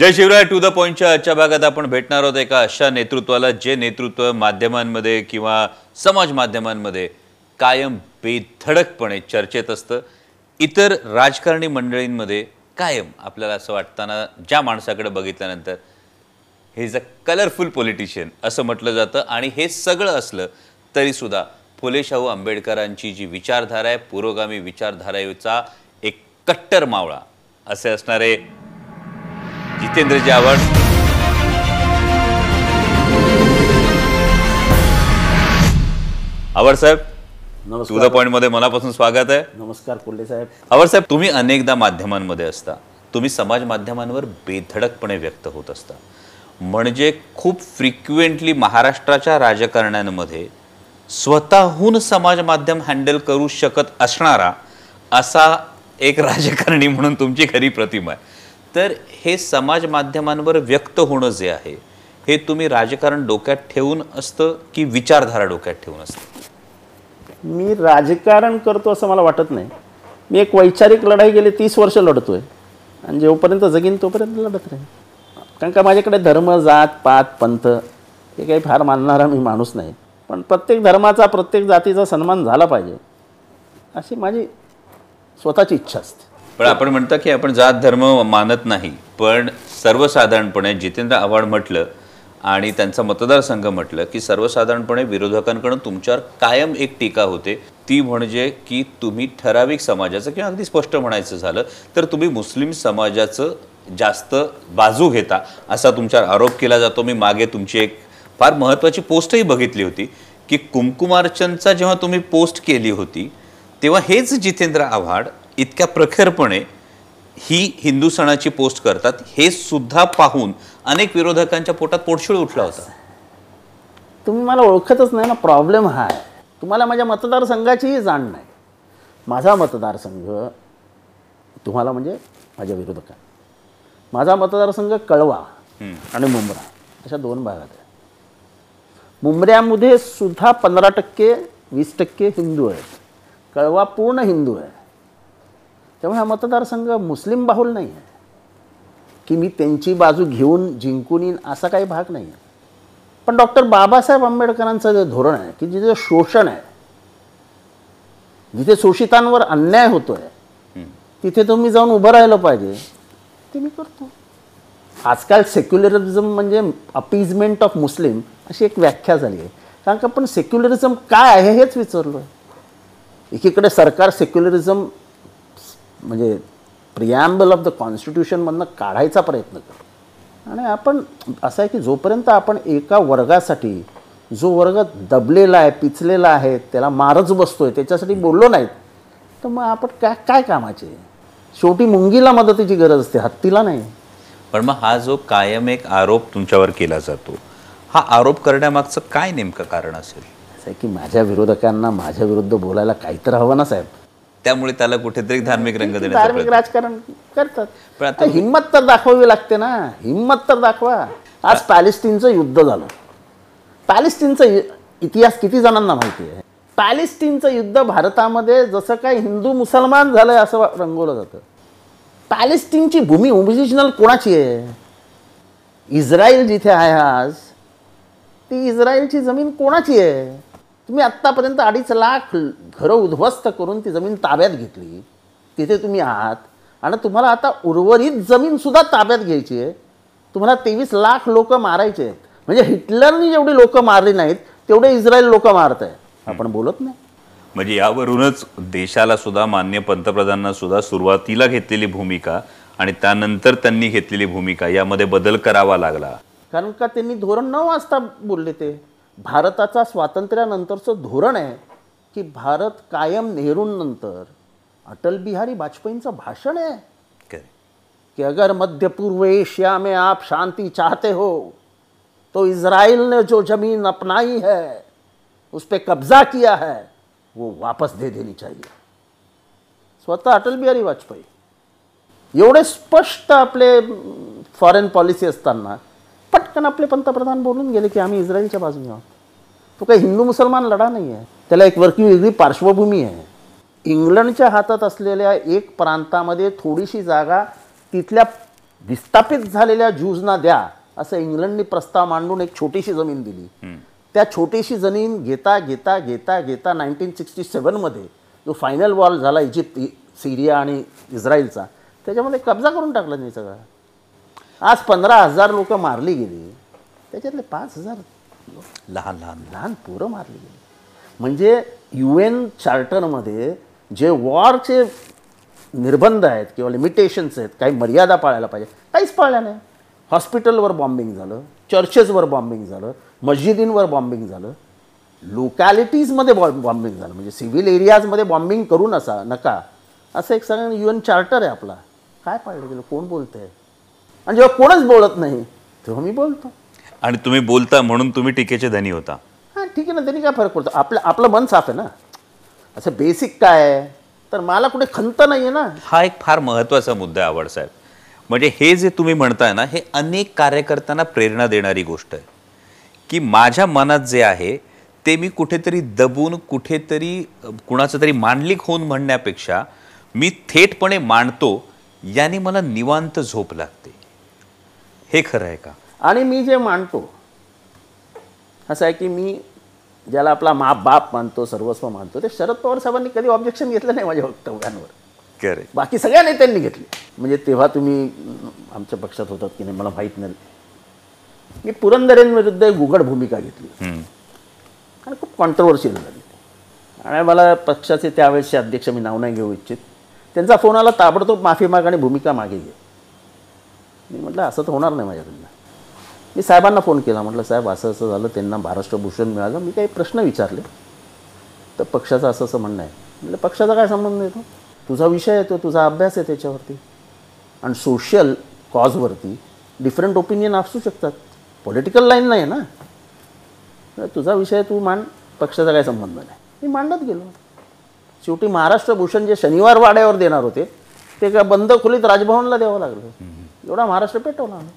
Jai Shivrai to the पॉईंटच्या आजच्या भागात आपण भेटणार आहोत एका अशा नेतृत्वाला जे नेतृत्व माध्यमांमध्ये किंवा समाज माध्यमांमध्ये कायम बेधडकपणे चर्चेत असतं. इतर राजकारणी मंडळींमध्ये कायम आपल्याला असं वाटताना ज्या माणसाकडे बघितल्यानंतर हे इज अ कलरफुल पॉलिटिशियन असं म्हटलं जातं. आणि हे सगळं असलं तरीसुद्धा फुले शाहू आंबेडकरांची जी विचारधारा आहे पुरोगामी विचारधारेचा एक कट्टर मावळा असे असणारे जितेंद्रजी आवड आवड साहेब टू द पॉइंटमध्ये मनापासून स्वागत आहे. नमस्कार कोल्हे साहेब. आवड साहेब तुम्ही अनेकदा माध्यमांमध्ये असता. तुम्ही समाज माध्यमांवर बेधडकपणे व्यक्त होत असता. म्हणजे खूप फ्रिक्वेंटली महाराष्ट्राच्या राजकारण्यांमध्ये स्वतःहून समाज माध्यम हँडल करू शकत असणारा असा एक राजकारणी म्हणून तुमची खरी प्रतिमा आहे. तर हे समाज माध्यमांवर व्यक्त होणं जे आहे हे तुम्ही राजकारण डोक्यात ठेवून असतं की विचारधारा डोक्यात ठेवून असतं? मी राजकारण करतो असं मला वाटत नाही. मी एक वैचारिक लढाई गेली तीस वर्ष लढतो आहे आणि जेवपर्यंत जगीन तोपर्यंत लढत राहीन. कारण का माझ्याकडे धर्म जात पात पंथ हे काही फार मानणारा मी माणूस नाही. पण प्रत्येक धर्माचा प्रत्येक जातीचा सन्मान झाला पाहिजे अशी माझी स्वतःची इच्छा असते. पण आपण म्हणता की आपण जात धर्म मानत नाही. पण सर्वसाधारणपणे जितेंद्र आव्हाड म्हटलं आणि त्यांचा मतदारसंघ म्हटलं की सर्वसाधारणपणे विरोधकांकडून तुमच्यावर कायम एक टीका होते. ती म्हणजे की तुम्ही ठराविक समाजाचं किंवा अगदी स्पष्ट म्हणायचं झालं तर तुम्ही मुस्लिम समाजाचं जास्त बाजू घेता असा तुमच्यावर आरोप केला जातो. मी मागे तुमची एक फार महत्त्वाची पोस्टही बघितली होती की कुमकुमार्चनचा जेव्हा तुम्ही पोस्ट केली होती तेव्हा हेच जितेंद्र आव्हाड इतक्या प्रखरपणे ही हिंदू सणाची पोस्ट करतात हे सुद्धा पाहून अनेक विरोधकांच्या पोटात पोटशिळ उठला होता. तुम्ही मला ओळखतच नाही ना प्रॉब्लेम हा आहे. तुम्हाला माझ्या मतदारसंघाचीही जाण नाही. माझा मतदारसंघ तुम्हाला म्हणजे माझ्या विरोधकांना. माझा मतदारसंघ कळवा आणि मुंब्रा अशा दोन भागात आहे. मुंबऱ्यामध्ये सुद्धा पंधरा टक्के वीस टक्के हिंदू आहेत. कळवा पूर्ण हिंदू आहे. त्यामुळे हा मतदारसंघ मुस्लिम बाहुल नाही आहे. की मी त्यांची बाजू घेऊन जिंकून येईन असा काही भाग नाही आहे. पण डॉक्टर बाबासाहेब आंबेडकरांचं जे धोरण आहे की जिथे शोषण आहे जिथे शोषितांवर अन्याय होतो आहे तिथे तुम्ही जाऊन उभं राहिलं पाहिजे. ते मी करतो. आजकाल सेक्युलरिझम म्हणजे अपीजमेंट ऑफ मुस्लिम अशी एक व्याख्या झाली आहे. कारण का आपण सेक्युलरिझम काय आहे हेच विचारलो आहे एकीकडे सरकार सेक्युलरिझम म्हणजे प्रिॲम्बल ऑफ द कॉन्स्टिट्यूशनमधनं काढायचा प्रयत्न करतो. आणि आपण असं आहे की जोपर्यंत आपण एका वर्गासाठी जो वर्ग दबलेला आहे पिचलेला आहे त्याला मारच बसतोय त्याच्यासाठी बोललो नाहीत तर मग आपण काय काय कामाचे? शेवटी मुंगीला मदतीची गरज असते हत्तीला नाही. पण मग हा जो कायम एक आरोप तुमच्यावर केला जातो हा आरोप करण्यामागचं काय नेमकं कारण असेल? असं आहे की माझ्या विरोधकांना माझ्या विरुद्ध बोलायला काहीतरी हवं ना साहेब? त्यामुळे त्याला कुठेतरी धार्मिक रंग देण्याचा धार्मिक प्रयत्न. राजकारण करतात. पण आता- आता हिंमत तर दाखवावी लागते ना. हिंमत तर दाखवा. आज पॅलेस्टीनचं युद्ध झालं. पॅलेस्टीनचा इतिहास किती जणांना माहिती आहे? पॅलेस्टीनचं युद्ध भारतामध्ये जसं काही हिंदू मुसलमान झालंय असं वा- रंगवलं जातं. पॅलेस्टीनची भूमी ओरिजिनल कोणाची आहे? इस्रायल जिथे आहे आज ती इस्रायलची जमीन कोणाची आहे? तुम्ही आत्तापर्यंत अडीच लाख घरं उद्ध्वस्त करून ती जमीन ताब्यात घेतली. तिथे तुम्ही आहात. आणि तुम्हाला आता उर्वरित जमीनसुद्धा ताब्यात घ्यायची आहे. तुम्हाला तेवीस लाख लोक मारायचे आहेत. म्हणजे हिटलरनी जेवढी लोक मारली नाहीत तेवढे इस्रायल लोक मारत आहे आपण बोलत नाही. म्हणजे यावरूनच देशाला सुद्धा मान्य पंतप्रधानांना सुद्धा सुरुवातीला घेतलेली भूमिका आणि त्यानंतर त्यांनी घेतलेली भूमिका यामध्ये बदल करावा लागला. कारण का त्यांनी धोरण न वाजता बोलले ते? भारताचा स्वातंत्र्यानंतरचं धोरण आहे की भारत कायम नेहरूंनंतर अटल बिहारी वाजपेयींचं भाषण आहे. कि अगर मध्य पूर्व एशिया में आप शांति चाहते हो तो इसराइल ने जो जमीन अपनाई है उस पर कब्जा किया है वो वापस दे देनी चाहिए। स्वतः अटल बिहारी वाजपेयी। एवढे स्पष्ट आपले फॉरेन पॉलिसी असताना पटकन आपले पंतप्रधान बोलून गेले की आम्ही इस्रायलच्या बाजूने आहोत. तो काही हिंदू मुसलमान लढा नाही आहे त्याला एक वरकी वेगळी पार्श्वभूमी आहे. इंग्लंडच्या हातात असलेल्या एक प्रांतामध्ये थोडीशी जागा तिथल्या विस्थापित झालेल्या ज्यूजना द्या असं इंग्लंडनी प्रस्ताव मांडून एक छोटीशी जमीन दिली. त्या छोटीशी जमीन घेता घेता घेता घेता नाईन्टीन सिक्स्टी सेवनमध्ये जो फायनल वॉर झाला इजिप्त सिरिया आणि इस्रायलचा त्याच्यामध्ये कब्जा करून टाकला नाही सगळा. आज पंधरा हजार लोक मारली गेली. त्याच्यातले पाच हजार लहान लहान लहान पोरं मारली गेली. म्हणजे यू एन चार्टरमध्ये जे वॉरचे निर्बंध आहेत किंवा लिमिटेशन्स आहेत काही मर्यादा पाळायला पाहिजे काहीच पाळल्या नाही. हॉस्पिटलवर बॉम्बिंग झालं चर्चेसवर बॉम्बिंग झालं मस्जिदींवर बॉम्बिंग झालं लोकॅलिटीजमध्ये बॉ बॉम्बिंग झालं. म्हणजे सिव्हिल एरियाजमध्ये बॉम्बिंग करू नसा नका. असं एक सगळं यू एन चार्टर आहे आपला. काय पाळलं गेलं? कोण बोलतंय? आणि जेव्हा कोणच बोलत नाही तेव्हा मी बोलतो. आणि तुम्ही बोलता म्हणून तुम्ही टीकेचे धनी होता. हां ठीक आहे ना त्यांनी काय फरक पडतो? आपलं आपलं मन साफ आहे ना? असं बेसिक काय? आहे तर मला कुठे खंत नाही आहे ना? हा एक फार महत्त्वाचा मुद्दा आहे आवडसाहेब म्हणजे हे जे तुम्ही म्हणताय ना हे अनेक कार्यकर्त्यांना प्रेरणा देणारी गोष्ट आहे. की माझ्या मनात जे आहे ते मी कुठेतरी दबून कुठेतरी कुणाचं तरी मांडलिक होऊन म्हणण्यापेक्षा मी थेटपणे मांडतो याने मला निवांत झोप लागते. हे खरं आहे का? आणि मी जे मानतो असं आहे की मी ज्याला आपला मा बाप मानतो सर्वस्व मानतो ते शरद पवार साहेबांनी कधी ऑब्जेक्शन घेतलं नाही माझ्या वक्तव्यांवर. खरे बाकी सगळ्या नेत्यांनी घेतली. म्हणजे तेव्हा तुम्ही आमच्या पक्षात होतात की नाही मला माहीत नाही. मी पुरंदरेंविरुद्ध एक उघड भूमिका घेतली. आणि खूप कॉन्ट्रोवर्शियल झाली. आणि मला पक्षाचे त्यावेळेसचे अध्यक्ष मी नाव नाही घेऊ इच्छित. त्यांचा फोन आला ताबडतोब माफी माग आणि भूमिका मागे घे. मी म्हटलं असं तर होणार नाही माझ्याकडनं. मी साहेबांना फोन केला. म्हटलं साहेब असं असं झालं त्यांना महाराष्ट्र भूषण मिळालं. मी काही प्रश्न विचारले. तर पक्षाचं असं असं म्हणणं आहे. म्हटलं पक्षाचा काय संबंध येतो तुझा विषय आहे तो तुझा अभ्यास आहे त्याच्यावरती. आणि सोशल कॉजवरती डिफरंट ओपिनियन असू शकतात. पॉलिटिकल लाईन नाही आहे ना तुझा विषय तू मांड पक्षाचा काय संबंध नाही. मी मांडत गेलो. शेवटी महाराष्ट्र भूषण जे शनिवार वाड्यावर देणार होते ते का बंद खोलीत राजभवनला द्यावं लागलं. एवढा महाराष्ट्र पेटवला आम्ही.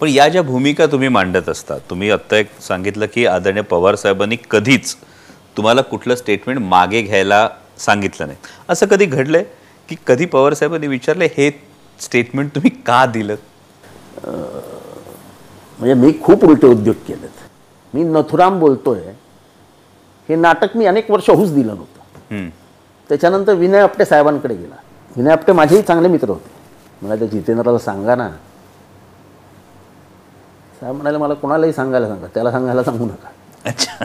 पण या ज्या भूमिका तुम्ही मांडत असता तुम्ही आत्ता एक सांगितलं की आदरणीय पवार साहेबांनी कधीच तुम्हाला कुठलं स्टेटमेंट मागे घ्यायला सांगितलं नाही. असं कधी घडलंय की कधी पवार साहेबांनी विचारले हे स्टेटमेंट तुम्ही का दिलं? म्हणजे मी खूप उलटे उद्योग केलेत. मी नथुराम बोलतोय. हे नाटक मी अनेक वर्ष होऊच दिलं नव्हतं. त्याच्यानंतर विनय आपटे साहेबांकडे गेला. विनय आपटे माझेही चांगले मित्र होते. मला त्या जितेंद्राला सांगा ना साहेब म्हणाले मला कोणालाही सांगायला सांगा. त्याला सांगायला सांगू नका. अच्छा.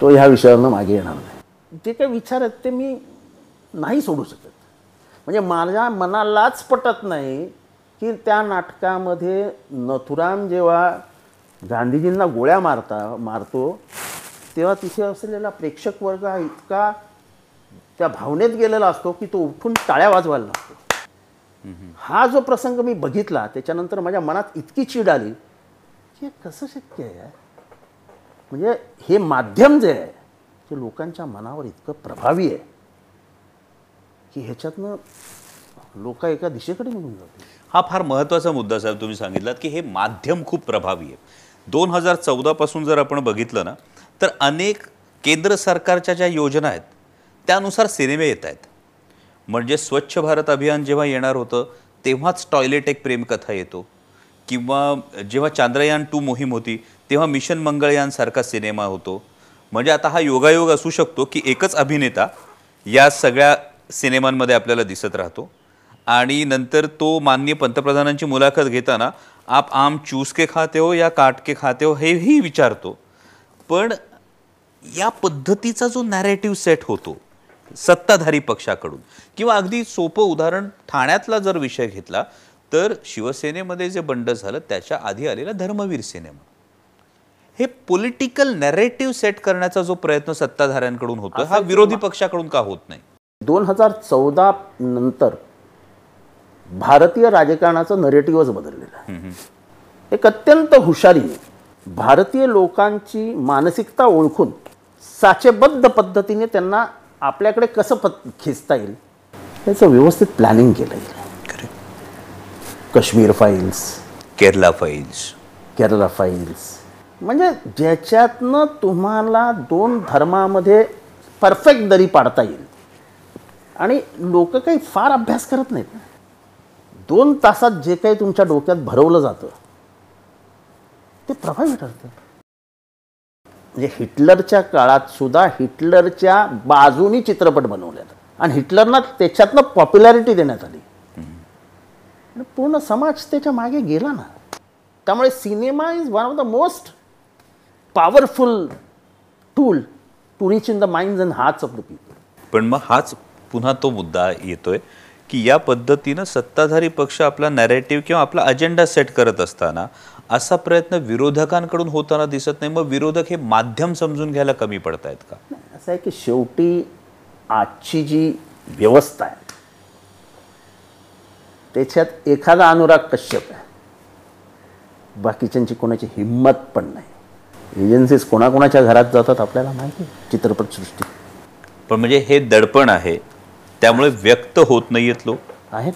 तो ह्या विषयावरनं मागे येणार नाही. जे काही विचार आहेत ते मी नाही सोडू शकत. म्हणजे माझ्या मनालाच पटत नाही की त्या नाटकामध्ये नथुराम जेव्हा गांधीजींना गोळ्या मारता मारतो तेव्हा तिथे असलेला प्रेक्षक वर्ग हा इतका त्या भावनेत गेलेला असतो की तो उठून टाळ्या वाजवायला लागतो. हा जो प्रसंग मी बघितला त्याच्यानंतर माझ्या मनात इतकी चीड आली हे कसं शक्य आहे? म्हणजे हे माध्यम जे आहे ते लोकांच्या मनावर इतकं प्रभावी आहे की ह्याच्यातनं लोक एका दिशेकडे निघून जातील. हा फार महत्त्वाचा मुद्दा साहेब तुम्ही सांगितलात की हे माध्यम खूप प्रभावी आहे. दोन हजार चौदापासून जर आपण बघितलं ना तर अनेक केंद्र सरकारच्या ज्या योजना आहेत त्यानुसार सिनेमे येत आहेत. म्हणजे स्वच्छ भारत अभियान जेव्हा येणार होतं तेव्हाच टॉयलेट एक प्रेमकथा येतो. किंवा जेव्हा चांद्रयान टू मोहीम होती तेव्हा मिशन मंगळयानसारखा सिनेमा होतो. म्हणजे आता हा योगायोग असू शकतो की एकच अभिनेता या सगळ्या सिनेमांमध्ये आपल्याला दिसत राहतो. आणि नंतर तो माननीय पंतप्रधानांची मुलाखत घेताना आप आम चूस के खाते हो या काट के खाते हो हेही विचारतो. पण या पद्धतीचा जो नॅरेटिव्ह सेट होतो सत्ताधारी पक्षाकडून किंवा अगदी सोपं उदाहरण ठाण्यातला जर विषय घेतला तर शिवसेनेमध्ये जे बंड झालं त्याच्या आधी आलेला धर्मवीर सिनेमा. हे पॉलिटिकल नॅरेटिव्ह सेट करण्याचा जो प्रयत्न सत्ताधाऱ्यांकडून होतो हा विरोधी पक्षाकडून का होत नाही? दोन हजार चौदा नंतर भारतीय राजकारणाचं नरेटिव्हच बदललेलं आहे. एक अत्यंत हुशारीने भारतीय लोकांची मानसिकता ओळखून साचेबद्ध पद्धतीने त्यांना आपल्याकडे कसं पत खेचता येईल? त्याचं व्यवस्थित प्लॅनिंग केलं येईल Kashmir files Kerala files Kerala files म्हणजे ज्याच्यातनं तुम्हाला दोन धर्मामध्ये परफेक्ट दरी पाडता येईल. आणि लोक काही फार अभ्यास करत नाहीत. ना दोन तासात जे काही तुमच्या डोक्यात भरवलं जातं ते प्रभावी ठरतं. म्हणजे हिटलरच्या काळात सुद्धा हिटलरच्या बाजूनी चित्रपट बनवले आणि हिटलरना त्याच्यातनं पॉप्युलॅरिटी देण्यात आली. आणि पूर्ण समाज त्याच्यामागे गेला ना. त्यामुळे cinema is one of the most powerful tool to reach in the mind and hearts of the people पण मग हाच पुन्हा तो मुद्दा येतोय की या पद्धतीनं सत्ताधारी पक्ष आपला नॅरेटिव्ह किंवा आपला अजेंडा सेट करत असताना असा प्रयत्न विरोधकांकडून होताना दिसत नाही. मग विरोधक हे माध्यम समजून घ्यायला कमी पडतायत का? असं आहे की शेवटी आजची जी व्यवस्था आहे त्याच्यात एखादा अनुराग कश्यप आहे. बाकीच्यांची कोणाची हिंमत पण नाही. एजन्सीज कोणाकोणाच्या घरात जातात आपल्याला माहिती आहे चित्रपटसृष्टी. पण म्हणजे हे दडपण आहे त्यामुळे व्यक्त होत नाहीयेत लोक. आहेत.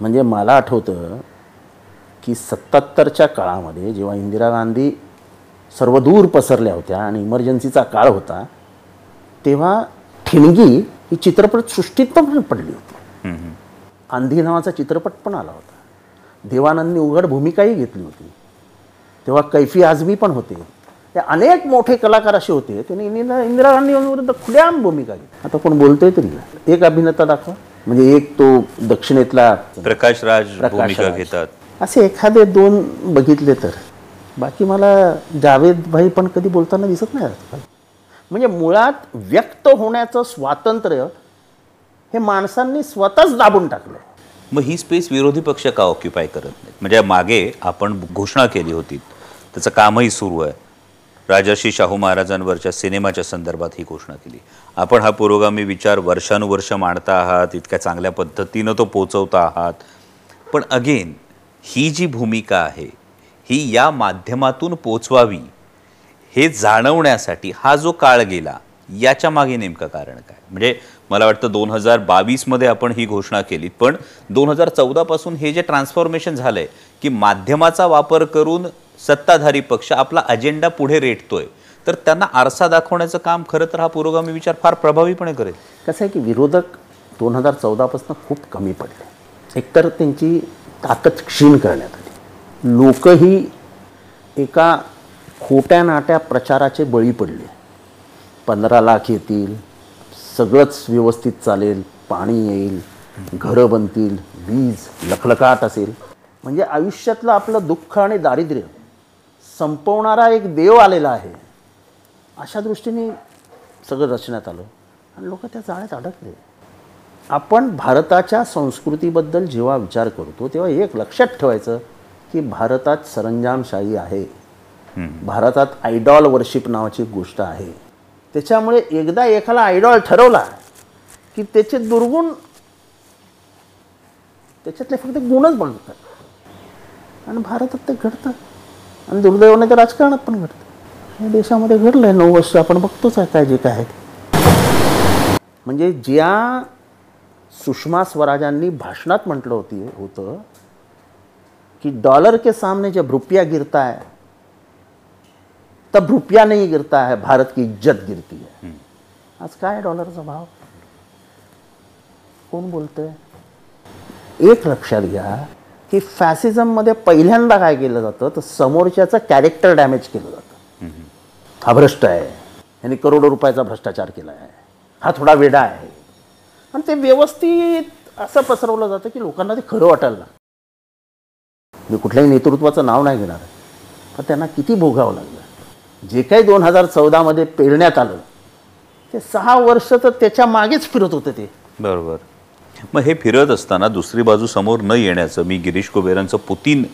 म्हणजे मला आठवतं की सत्तात्तरच्या काळामध्ये जेव्हा इंदिरा गांधी सर्वदूर पसरल्या होत्या आणि इमर्जन्सीचा काळ होता तेव्हा ठिणगी ही चित्रपटसृष्टीत पण पडली होती. आंधी नावाचा चित्रपट पण आला होता. देवानंदनी उघड भूमिकाही घेतली होती. तेव्हा कैफी आझमी पण होते. ते अनेक मोठे कलाकार असे होते. त्यांनी इंदिरा इंदिरा गांधी विरुद्ध खुल्याम भूमिका घेतली. आता कोण बोलतोय तरी एक अभिनेता दाखवा. म्हणजे एक तो दक्षिणेतला प्रकाश राज प्रकाश भूमिका. घेतात. असे एखादे दोन बघितले तर. बाकी मला जावेद भाई पण कधी बोलताना दिसत नाही म्हणजे मुळात व्यक्त होण्याचं स्वातंत्र्य हे माणसांनी स्वतःच दाबून टाकलं मग ही स्पेस विरोधी पक्ष का ऑक्युपाय करत नाहीत? म्हणजे मागे आपण घोषणा केली होती. त्याचं कामही सुरू आहे. राजर्षी शाहू महाराजांवरच्या सिनेमाच्या संदर्भात ही घोषणा केली. आपण हा पुरोगामी विचार वर्षानुवर्ष मांडता आहात इतक्या चांगल्या पद्धतीनं तो पोचवता आहात. पण अगेन ही जी भूमिका आहे ही या माध्यमातून पोचवावी हे जाणवण्यासाठी हा जो काळ गेला याच्या मागे नेमकं कारण काय? म्हणजे मला वाटतं दोन हजार बावीसमध्ये आपण ही घोषणा केली. पण दोन हजार चौदापासून हे जे ट्रान्सफॉर्मेशन झालं आहे की माध्यमाचा वापर करून सत्ताधारी पक्ष आपला अजेंडा पुढे रेटतोय तर त्यांना आरसा दाखवण्याचं काम खरं तर हा पुरोगामी विचार फार प्रभावीपणे करेल. कसं आहे की विरोधक दोन हजार चौदापासून खूप कमी पडले. एकतर त्यांची ताकद क्षीण करण्यात आली. लोकही एका खोट्या नाट्या प्रचाराचे बळी पडले. पंधरा लाख येतील सगळंच व्यवस्थित चालेल पाणी येईल घरं बनतील वीज लखलखाट असेल. म्हणजे आयुष्यातलं आपलं दुःख आणि दारिद्र्य संपवणारा एक देव आलेला आहे. अशा दृष्टीने सगळं रचण्यात आलं. आणि लोक त्या जाळ्यात अडकले. आपण भारताच्या संस्कृतीबद्दल जेव्हा विचार करतो तेव्हा एक लक्षात ठेवायचं की भारतात सरंजामशाही आहे. भारतात आयडॉल वर्शिप नावाची गोष्ट आहे. त्याच्यामुळे एकदा एखादा आयडॉल ठरवला की त्याचे दुर्गुण त्याच्यातले फक्त गुणच बनतात. आणि भारतात ते घडतं आणि दुर्दैवाने ते राजकारणात पण घडतं या देशामध्ये घडलं आहे नऊ वर्ष आपण बघतोच आहे काय जे काय आहे म्हणजे ज्या सुषमा स्वराजांनी भाषणात म्हटलं होती होतं की डॉलर के सामने जब रुपया गिरता है तब रुपया नहीं गिरता है भारत की इज्जत गिरती है। आज काय डॉलरचा भाव कोण बोलतंय एक लक्षात घ्या की फॅसिझममध्ये पहिल्यांदा काय केलं जातं तर समोरच्याचं कॅरेक्टर डॅमेज केलं जातं. हा भ्रष्ट आहे. यांनी करोडो रुपयाचा भ्रष्टाचार केला आहे हा थोडा वेडा आहे. आणि ते व्यवस्थित असं पसरवलं जातं की लोकांना ते खरं वाटायला लागतं. मी कुठल्याही नेतृत्वाचं नाव नाही घेणार पण त्यांना किती भोगावं लागलं? जे काही दोन हजार चौदामध्ये पेरण्यात आलं ते सहा वर्ष तर त्याच्या मागेच फिरत होते ते. बरोबर. मग हे फिरत असताना दुसरी बाजू समोर न येण्याचं मी गिरीश कुबेरांचं पुतीन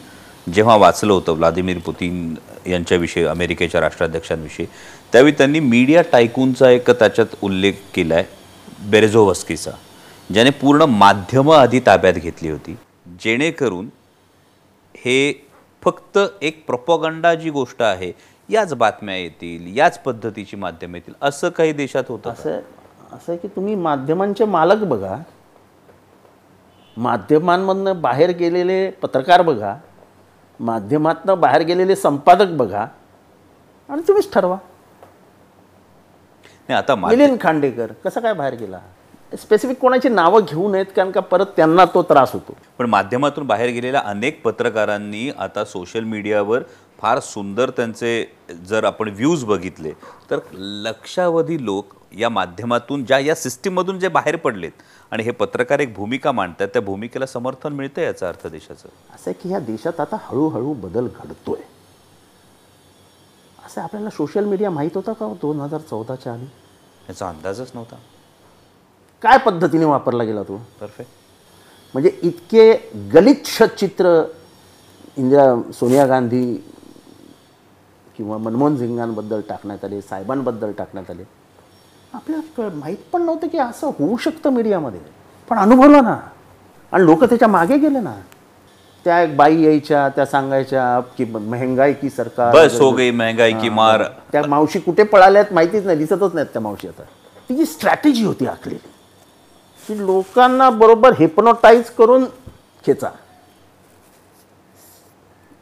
जेव्हा वाचलं होतं व्लादिमीर पुतीन यांच्याविषयी अमेरिकेच्या राष्ट्राध्यक्षांविषयी त्यावेळी त्यांनी मीडिया टायकूनचा एक त्याच्यात उल्लेख केला आहे बेरेझोवस्कीचा ज्याने पूर्ण माध्यमं आधी ताब्यात घेतली होती. जेणेकरून हे फक्त एक प्रोपोगंडा जी गोष्ट आहे याच बातम्या येतील याच पद्धतीची माध्यमं येतील असं काही देशात होतं? असं असं आहे की तुम्ही माध्यमांचे मालक बघा. माध्यमांमधनं बाहेर गेलेले पत्रकार बघा. माध्यमातनं बाहेर गेलेले संपादक बघा. आणि तुम्हीच ठरवा. नाही आता मिलिंद खांडेकर कसं काय बाहेर गेला? स्पेसिफिक कोणाची नावं घेऊ नयेत कारण का परत त्यांना तो त्रास होतो. पण माध्यमातून बाहेर गेलेल्या अनेक पत्रकारांनी आता सोशल मीडियावर फार सुंदर त्यांचे जर आपण व्ह्यूज बघितले तर लक्षावधी लोक या माध्यमातून ज्या या सिस्टीममधून जे बाहेर पडलेत आणि हे पत्रकार एक भूमिका मांडतात त्या भूमिकेला समर्थन मिळतं याचा अर्थ देशाचं? असं आहे की ह्या देशात आता हळूहळू बदल घडतोय. असं आपल्याला सोशल मीडिया माहीत होता का दोन हजार चौदाच्या आधी? याचा अंदाजच नव्हता. काय पद्धतीने वापरला गेला तो? परफेक्ट म्हणजे इतके गलिच्छ चित्र इंदिरा सोनिया गांधी किंवा मनमोहन सिंगांबद्दल टाकण्यात आले साहेबांबद्दल टाकण्यात आले. आपल्याला माहीत पण नव्हतं की असं होऊ शकतं मीडियामध्ये. पण अनुभवलं ना. आणि लोक त्याच्यामागे गेले ना. त्या एक बाई यायच्या त्या सांगायच्या की महंगाई की सरकार बस हो गई महंगाई की मार. त्या मावशी कुठे पळाल्यात माहितीच नाही दिसतच नाहीत त्या मावशी आता. ती जी स्ट्रॅटेजी होती आखलेली. की लोकांना बरोबर हेपनोटाईज करून खेचा.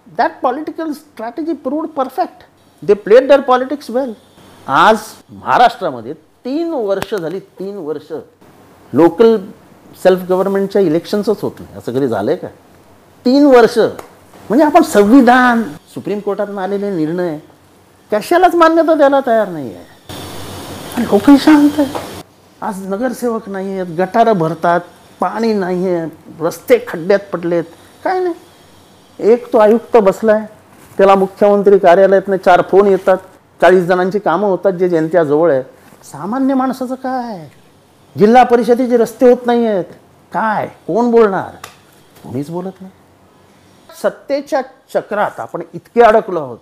That political strategy proved perfect they played their politics well आज महाराष्ट्रामध्ये तीन वर्ष झाली तीन वर्ष लोकल सेल्फ गव्हर्नमेंटच्या इलेक्शन्सच होत नाही. असं कधी झालंय का? तीन वर्ष. म्हणजे आपण संविधान सुप्रीम कोर्टात आलेले निर्णय कशालाच मान्यता द्यायला तयार नाही आहे लोकही शांत आहे आज नगरसेवक नाही आहेत गटारं भरतात पाणी नाही आहे रस्ते खड्ड्यात पडलेत. काय नाही. एक तो आयुक्त बसलाय. त्याला मुख्यमंत्री कार्यालयातनं चार फोन येतात. चाळीस जणांची कामं होतात जे जनतेजवळ आहे. सामान्य माणसाचं काय? जिल्हा परिषदेचे रस्ते होत नाही आहेत काय? कोण बोलणार? कोणीच बोलत नाही. सत्तेच्या चक्रात आपण इतके अडकलो आहोत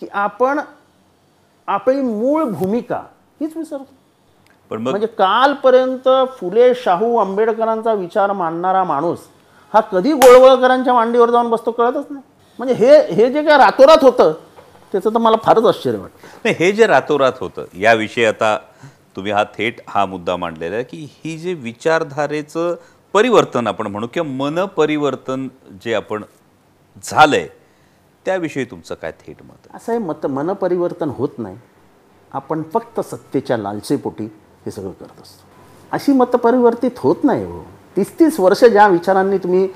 की आपण आपली मूळ भूमिका हीच विसरतो. पण म्हणजे कालपर्यंत फुले शाहू आंबेडकरांचा विचार मांडणारा माणूस हा कधी गोळवळकरांच्या मांडीवर जाऊन बसतो कळतच नाही. म्हणजे हे हे जे काय रातोरात होतं त्याचं तर मला फारच आश्चर्य वाटतं. नाही हे जे रातोरात होतं याविषयी आता तुम्ही हा थेट हा मुद्दा मांडलेला आहे की ही जे विचारधारेचं परिवर्तन आपण म्हणू किंवा मन परिवर्तन जे आपण झालंय त्याविषयी तुमचं काय थेट मत? असं हे मत मनपरिवर्तन होत नाही. आपण फक्त सत्तेच्या लालसेपोटी हे सगळं करत असतो. अशी मतपरिवर्तित होत नाही हो. तीस तीस वर्ष ज्या विचारांनी तुम्ही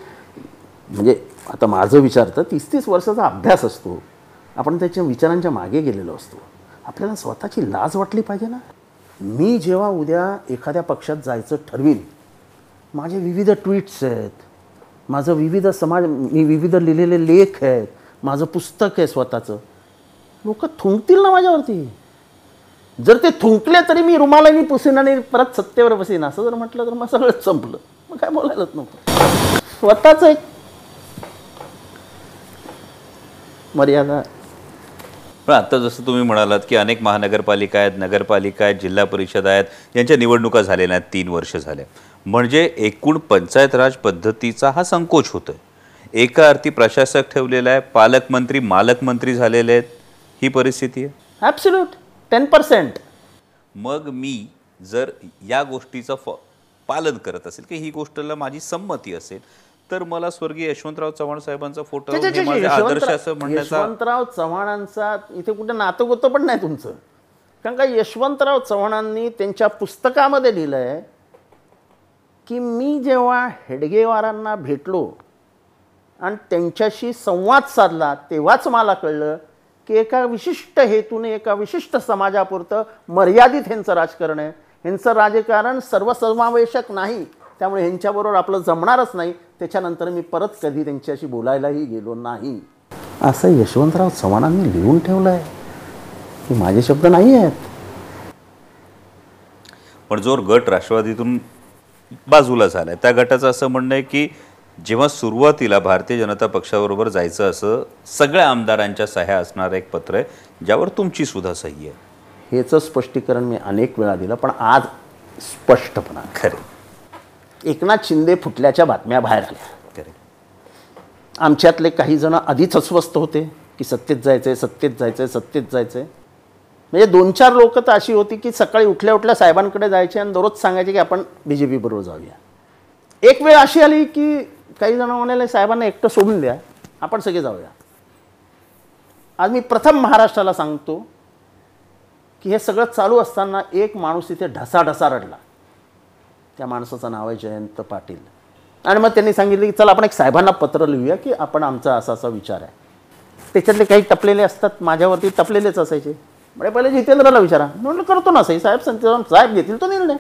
म्हणजे आता माझं विचार तर तीस तीस वर्षाचा अभ्यास असतो. आपण त्याच्या विचारांच्या मागे गेलेलो असतो. आपल्याला स्वतःची लाज वाटली पाहिजे ना? मी जेव्हा उद्या एखाद्या पक्षात जायचं ठरवीन माझे विविध ट्विट्स आहेत माझं विविध समाज मी विविध लिहिलेले लेख आहेत माझं पुस्तक आहे स्वतःचं लोक थुंकतील ना माझ्यावरती? जर ते थुंकले तरी मी रुमालानी पुसेन आणि परत सत्तेवर बसेन असं जर म्हटलं तर मग सगळंच संपलं. मग काय बोलायलाच नको स्वतःच एक मर्यादा. पण आता जसं तुम्ही म्हणालात की अनेक महानगरपालिका आहेत नगरपालिका आहेत जिल्हा परिषद आहेत यांच्या निवडणुका झालेल्या आहेत तीन वर्ष झाल्या म्हणजे एकूण पंचायत राज पद्धतीचा हा संकोच होतोय. एका अर्थी प्रशासक ठेवलेला आहे पालकमंत्री मालकमंत्री झालेले आहेत. ही परिस्थिती आहे? ॲब्सल्यूट टेन पर्सेंट मग मी जर या गोष्टीचं फ पालन करत असेल की ही गोष्टला माझी संमती असेल तर मला स्वर्गीय यशवंतराव चव्हाण साहेबांचा फोटो आदर्श असं म्हणण्याचा यशवंतराव चव्हाणांचा इथे कुठे नातं गोतं पण नाही तुमचं. कारण का यशवंतराव चव्हाणांनी त्यांच्या पुस्तकामध्ये लिहिलं आहे की मी जेव्हा हेडगेवारांना भेटलो आणि त्यांच्याशी संवाद साधला तेव्हाच मला कळलं की एका विशिष्ट हेतूने एका विशिष्ट समाजापुरतं मर्यादित ह्यांचं राजकारण आहे. ह्यांचं राजकारण सर्वसमावेशक नाही. त्यामुळे ह्यांच्याबरोबर आपलं जमणारच नाही. त्याच्यानंतर मी परत कधी त्यांच्याशी बोलायलाही गेलो नाही. असं यशवंतराव चव्हाणांनी लिहून ठेवलं आहे की माझे शब्द नाही आहेत. पण जोर गट राष्ट्रवादीतून बाजूला झालाय. त्या गटाचं असं म्हणणं आहे की जेव्हा सुरुवातीला भारतीय जनता पक्षाबरोबर जायचं असं सगळ्या आमदारांच्या सह्या असणारं एक पत्र आहे ज्यावर तुमची सुद्धा सही आहे. हेचं स्पष्टीकरण मी अनेक वेळा दिलं पण आज स्पष्टपणा. खरे. एकनाथ शिंदे फुटल्याच्या बातम्या बाहेर आल्या. खरे. आमच्यातले काही जण आधीच अस्वस्थ होते की सत्तेत जायचंय सत्तेत जायचंय सत्तेत जायचंय. म्हणजे दोन चार लोक तर अशी होती की सकाळी उठल्या उठल्या साहेबांकडे जायचे आणि दररोज सांगायचे की आपण बी जे बरोबर जाऊया. एक वेळ अशी आली की काही जण म्हणाले साहेबांना एकटं सोडून द्या आपण सगळे जाऊया. आज मी प्रथम महाराष्ट्राला सांगतो की हे सगळं चालू असताना एक माणूस इथे ढसाढसा रडला. त्या माणसाचं नाव आहे जयंत पाटील. आणि मग त्यांनी सांगितलं की चला आपण एक साहेबांना पत्र लिहूया की आपण आमचा असा असा विचार आहे. त्याच्यातले काही टपलेले असतात माझ्यावरती टपलेलेच असायचे. म्हणजे पहिले जितेंद्रला विचारा. म्हणलं करतो ना साई साहेब संत साहेब घेतील तो निर्णय.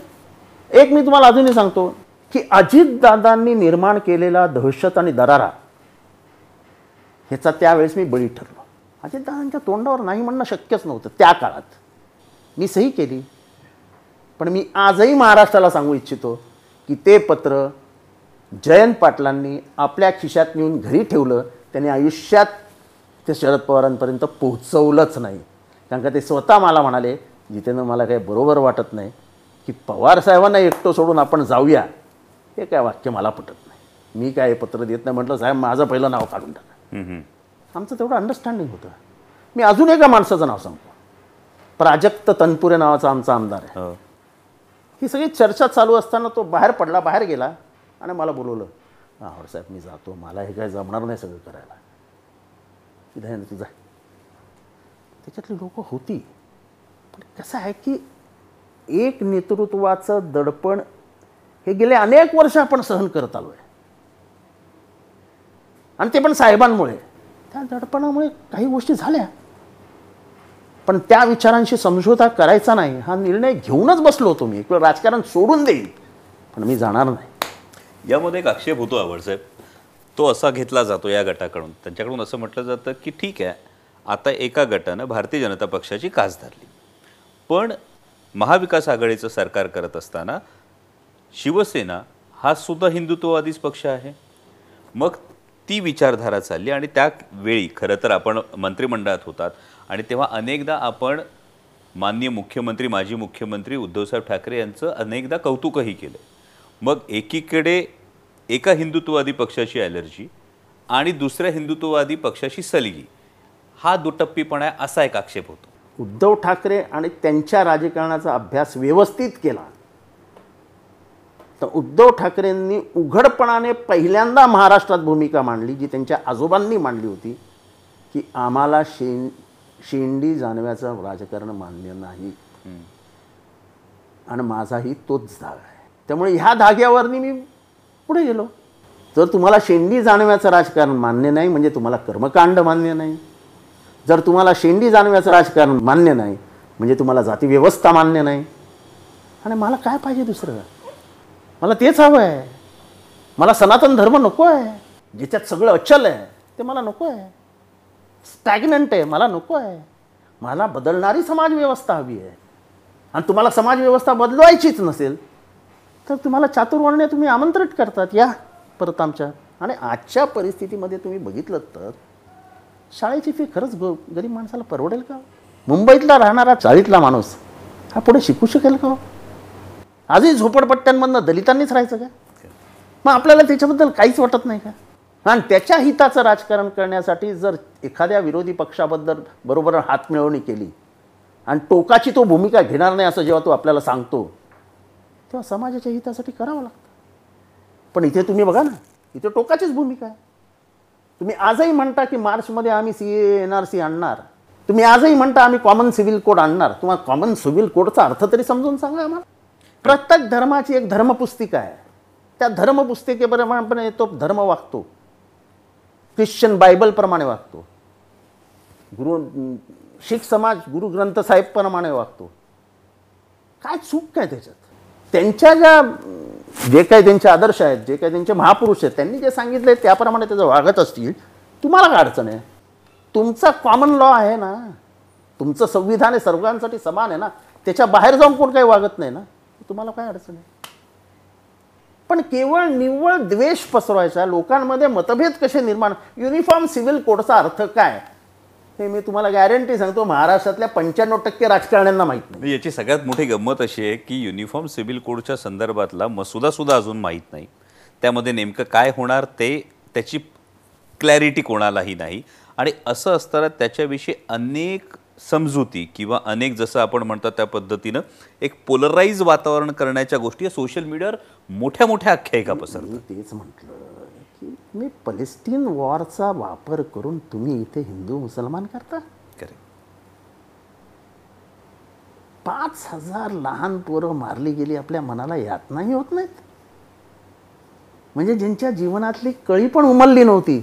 एक मी तुम्हाला अजूनही सांगतो की अजितदादांनी निर्माण केलेला दहशत आणि दरारा ह्याचा त्यावेळेस मी बळी ठरलो. अजितदादांच्या तोंडावर नाही म्हणणं शक्यच नव्हतं त्या काळात. मी सही केली. पण मी आजही महाराष्ट्राला सांगू इच्छितो की ते पत्र जयंत पाटलांनी आपल्या खिशात नेऊन घरी ठेवलं त्यांनी आयुष्यात ते शरद पवारांपर्यंत पोहोचवलंच नाही. कारण का ते स्वतः मला म्हणाले जितेंद्र मला काही बरोबर वाटत नाही की पवार साहेबांना एकटं सोडून आपण जाऊया. हे काय वाक्य मला पटत नाही. मी काय हे पत्र देत नाही म्हटलं साहेब माझं पहिलं नाव काढून टाका. आमचं तेवढं अंडरस्टँडिंग होतं. मी अजून एका माणसाचं नाव सांगतो. प्राजक्त तनपुरे नावाचा आमचा आमदार आहे. हो. ही सगळी चर्चा चालू असताना तो बाहेर पडला बाहेर गेला आणि मला बोलवलं आवड साहेब मी जातो मला हे काय जमणार नाही सगळं करायला. इथे तुझा त्याच्यातली लोक होती. पण कसं आहे की एक नेतृत्वाचं दडपण हे गेले अनेक वर्ष आपण सहन करत आलो आहे आणि ते पण साहेबांमुळे. त्या दडपणामुळे काही गोष्टी झाल्या. पण त्या विचारांशी समझोता करायचा नाही हा निर्णय घेऊनच बसलो होतो मी. एक वेळ राजकारण सोडून देईल पण मी जाणार नाही. यामध्ये एक आक्षेप होतो आवडसाहेब तो असा घेतला जातो या गटाकडून. त्यांच्याकडून असं म्हटलं जातं की ठीक आहे आता एका गटानं भारतीय जनता पक्षाची कास धरली. पण महाविकास आघाडीचं सरकार करत असताना शिवसेना हा सुद्धा हिंदुत्ववादीच पक्ष आहे. मग ती विचारधारा चालली आणि त्यावेळी खरं तर आपण मंत्रिमंडळात होतात. आणि तेव्हा अनेकदा आपण माननीय मुख्यमंत्री माजी मुख्यमंत्री उद्धवसाहेब ठाकरे यांचं अनेकदा कौतुकही केलं. मग एकीकडे एका हिंदुत्ववादी पक्षाची ॲलर्जी आणि दुसऱ्या हिंदुत्ववादी पक्षाची सलगी हा दुटप्पीपणा आहे असा एक आक्षेप होतो. उद्धव ठाकरे आणि त्यांच्या राजकारणाचा अभ्यास व्यवस्थित केला तर उद्धव ठाकरेंनी उघडपणाने पहिल्यांदा महाराष्ट्रात भूमिका मांडली जी त्यांच्या आजोबांनी मांडली होती की आम्हाला शेण शेंडी जानव्याचं राजकारण मान्य नाही. आणि माझाही तोच धागा आहे. त्यामुळे ह्या धाग्यावरनी मी पुढे गेलो. जर तुम्हाला शेंडी जाणव्याचं राजकारण मान्य नाही म्हणजे तुम्हाला कर्मकांड मान्य नाही. जर तुम्हाला शेंडी जाणव्याचं राजकारण मान्य नाही म्हणजे तुम्हाला जातीव्यवस्था मान्य नाही. आणि मला काय पाहिजे दुसरं? मला तेच हवं आहे मला सनातन धर्म नको आहे ज्याच्यात सगळं अचल आहे ते मला नको आहे स्टॅग्नंट आहे मला नको आहे. मला बदलणारी समाजव्यवस्था हवी आहे. आणि तुम्हाला समाजव्यवस्था बदलवायचीच नसेल तर तुम्हाला चातुर्वर्ण्य तुम्ही आमंत्रित करतात या परत आमच्या. आणि आजच्या परिस्थितीमध्ये तुम्ही बघितलं तर शाळेची फी खरंच ग गरीब माणसाला परवडेल का? मुंबईतला राहणारा चाळीतला माणूस हा पुढे शिकू शकेल का हो? आजही झोपडपट्ट्यांमधनं दलितांनीच राहायचं का? मग आपल्याला त्याच्याबद्दल काहीच वाटत नाही का? आणि त्याच्या हिताचं राजकारण करण्यासाठी जर एखाद्या विरोधी पक्षाबद्दल बरोबर हातमिळवणी केली आणि टोकाची तो भूमिका घेणार नाही असं जेव्हा तो आपल्याला सांगतो तेव्हा समाजाच्या हितासाठी करावं लागतं. पण इथे तुम्ही बघा ना इथे टोकाचीच भूमिका आहे. तुम्ही आजही म्हणता की मार्चमध्ये आम्ही सी एन आर सी आणणार. तुम्ही आजही म्हणता आम्ही कॉमन सिव्हिल कोड आणणार. तुम्हाला कॉमन सिव्हिल कोडचा अर्थ तरी समजून सांगा आम्हाला. प्रत्येक धर्माची एक धर्मपुस्तिका आहे. त्या धर्मपुस्तिकेप्रमाणे तो धर्म वागतो. ख्रिश्चन बायबलप्रमाणे वागतो. गुरु शीख समाज गुरु ग्रंथ साहेबप्रमाणे वागतो. काय चूक काय त्याच्यात? त्यांच्या ज्या जे काही त्यांचे आदर्श आहेत जे काही त्यांचे महापुरुष आहेत त्यांनी जे सांगितले त्याप्रमाणे त्याचं वागत असतील तुम्हाला काय अडचण आहे? तुमचा कॉमन लॉ आहे ना. तुमचं संविधान आहे सर्वांसाठी समान आहे ना. त्याच्या बाहेर जाऊन कोण काही वागत नाही ना. तुम्हाला काय अडचण आहे? पण केवळ निव्वळ द्वेष पसरवायचा लोकांमध्ये मतभेद कसे निर्माण? युनिफॉर्म सिव्हिल कोडचा अर्थ काय? हे मी तुम्हाला गॅरंटी सांगतो महाराष्ट्रातल्या पंच्याण्णव टक्के राजकारण्यांना माहीत नाही. म्हणजे याची सगळ्यात मोठी गंमत अशी आहे की युनिफॉर्म सिव्हिल कोडच्या संदर्भातला मसुदा सुद्धा अजून माहीत नाही. त्यामध्ये नेमकं काय होणार ते त्याची क्लॅरिटी कोणालाही नाही. आणि असं असताना त्याच्याविषयी अनेक समजुती किंवा अनेक जसं आपण म्हणतात त्या पद्धतीनं एक पोलराईज वातावरण करण्याच्या गोष्टी सोशल मीडियावर मोठ्या मोठ्या आख्यायिका पसरतात. मी तेच म्हटलं की मी पलेस्टीन वॉरचा वापर करून तुम्ही इथे हिंदू मुसलमान करता? खरं पाच हजार लहान पोरं मारली गेली आपल्या मनाला यातनाही होत नाहीत. म्हणजे ज्यांच्या जीवनातली कळी पण उमलली नव्हती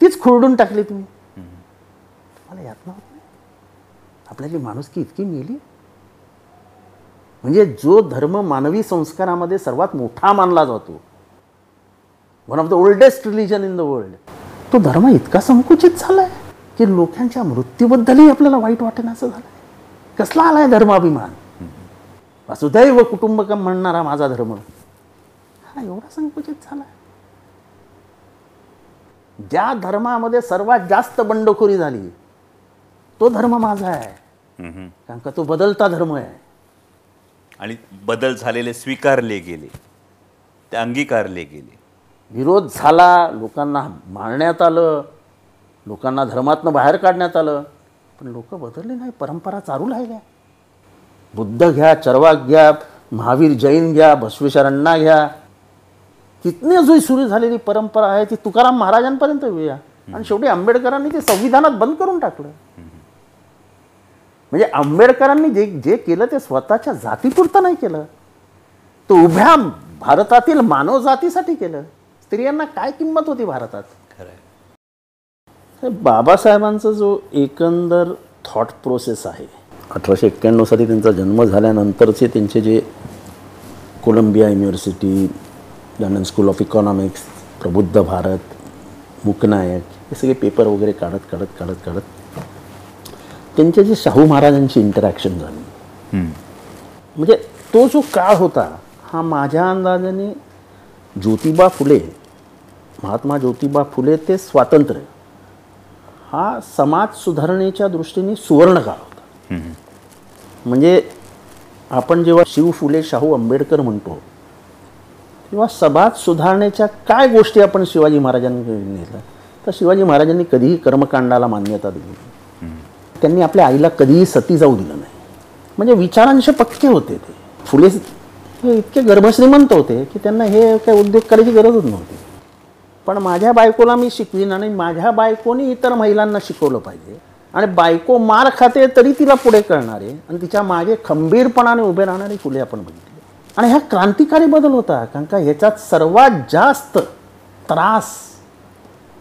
तीच खुरडून टाकली तुम्ही. मला यातना होत आपल्याली माणुसकी इतकी मेली? म्हणजे जो धर्म मानवी संस्कारामध्ये सर्वात मोठा मानला जातो one of the oldest religion in the world तो धर्म इतका संकुचित झालाय की लोकांच्या मृत्यूबद्दलही आपल्याला वाईट वाटेनासं झालंय. कसला आलाय धर्माभिमान? वसुदैव कुटुंबकम म्हणणारा माझा धर्म. हा एवढा संकुचित झालाय. ज्या धर्मामध्ये सर्वात जास्त बंडखोरी झाली तो धर्म माझा आहे. कारण का तो बदलता धर्म आहे. आणि बदल झालेले स्वीकारले गेले. ते अंगीकारले गेले. विरोध झाला लोकांना मारण्यात आलं लोकांना धर्मातनं बाहेर काढण्यात आलं पण लोक बदलले नाही परंपरा चालू राहिल्या. बुद्ध घ्या चरवाक घ्या महावीर जैन घ्या बसवेश्वरांना घ्या. कितनी अजून सुरू झालेली परंपरा आहे ती तुकाराम महाराजांपर्यंत येऊया. आणि शेवटी आंबेडकरांनी ते संविधानात बंद करून टाकलं. म्हणजे आंबेडकरांनी जे जे केलं ते स्वतःच्या जातीपुरतं नाही केलं. तो उभ्या भारतातील मानव जातीसाठी केलं. स्त्रियांना काय किंमत होती भारतात? खरं बाबासाहेबांचा जो एकंदर थॉट प्रोसेस आहे अठराशे एक्क्याण्णव साली त्यांचा जन्म झाल्यानंतरचे त्यांचे जे Columbia University London School of Economics Prabuddha Bharat Mooknayak हे सगळे पेपर वगैरे काढत काढत काढत काढत त्यांचे जे शाहू महाराजांची इंटरॅक्शन झाली. म्हणजे तो जो काळ होता हा माझ्या अंदाजाने ज्योतिबा फुले महात्मा ज्योतिबा फुले ते स्वातंत्र्य हा समाज सुधारणेच्या दृष्टीने सुवर्ण काळ होता. म्हणजे आपण जेव्हा शिव फुले शाहू आंबेडकर म्हणतो तेव्हा समाज सुधारणेच्या काय गोष्टी आपण शिवाजी महाराजांनी नेलं तर शिवाजी महाराजांनी कधीही कर्मकांडाला मान्यता दिली त्यांनी आपल्या आईला कधीही सती जाऊ दिलं नाही. म्हणजे विचारांशी पक्के होते ते. फुले हे इतके गर्भश्रीमंत होते की त्यांना हे काय उद्योग करायची गरजच नव्हती. पण माझ्या बायकोला मी शिकवीन आणि माझ्या बायकोनी इतर महिलांना शिकवलं पाहिजे. आणि बायको मार खाते तरी तिला पुढे करणारे आणि तिच्यामागे खंबीरपणाने उभे राहणारे फुले आपण बघितले. आणि हा क्रांतिकारी बदल होता कारण का ह्याच्यात सर्वात जास्त त्रास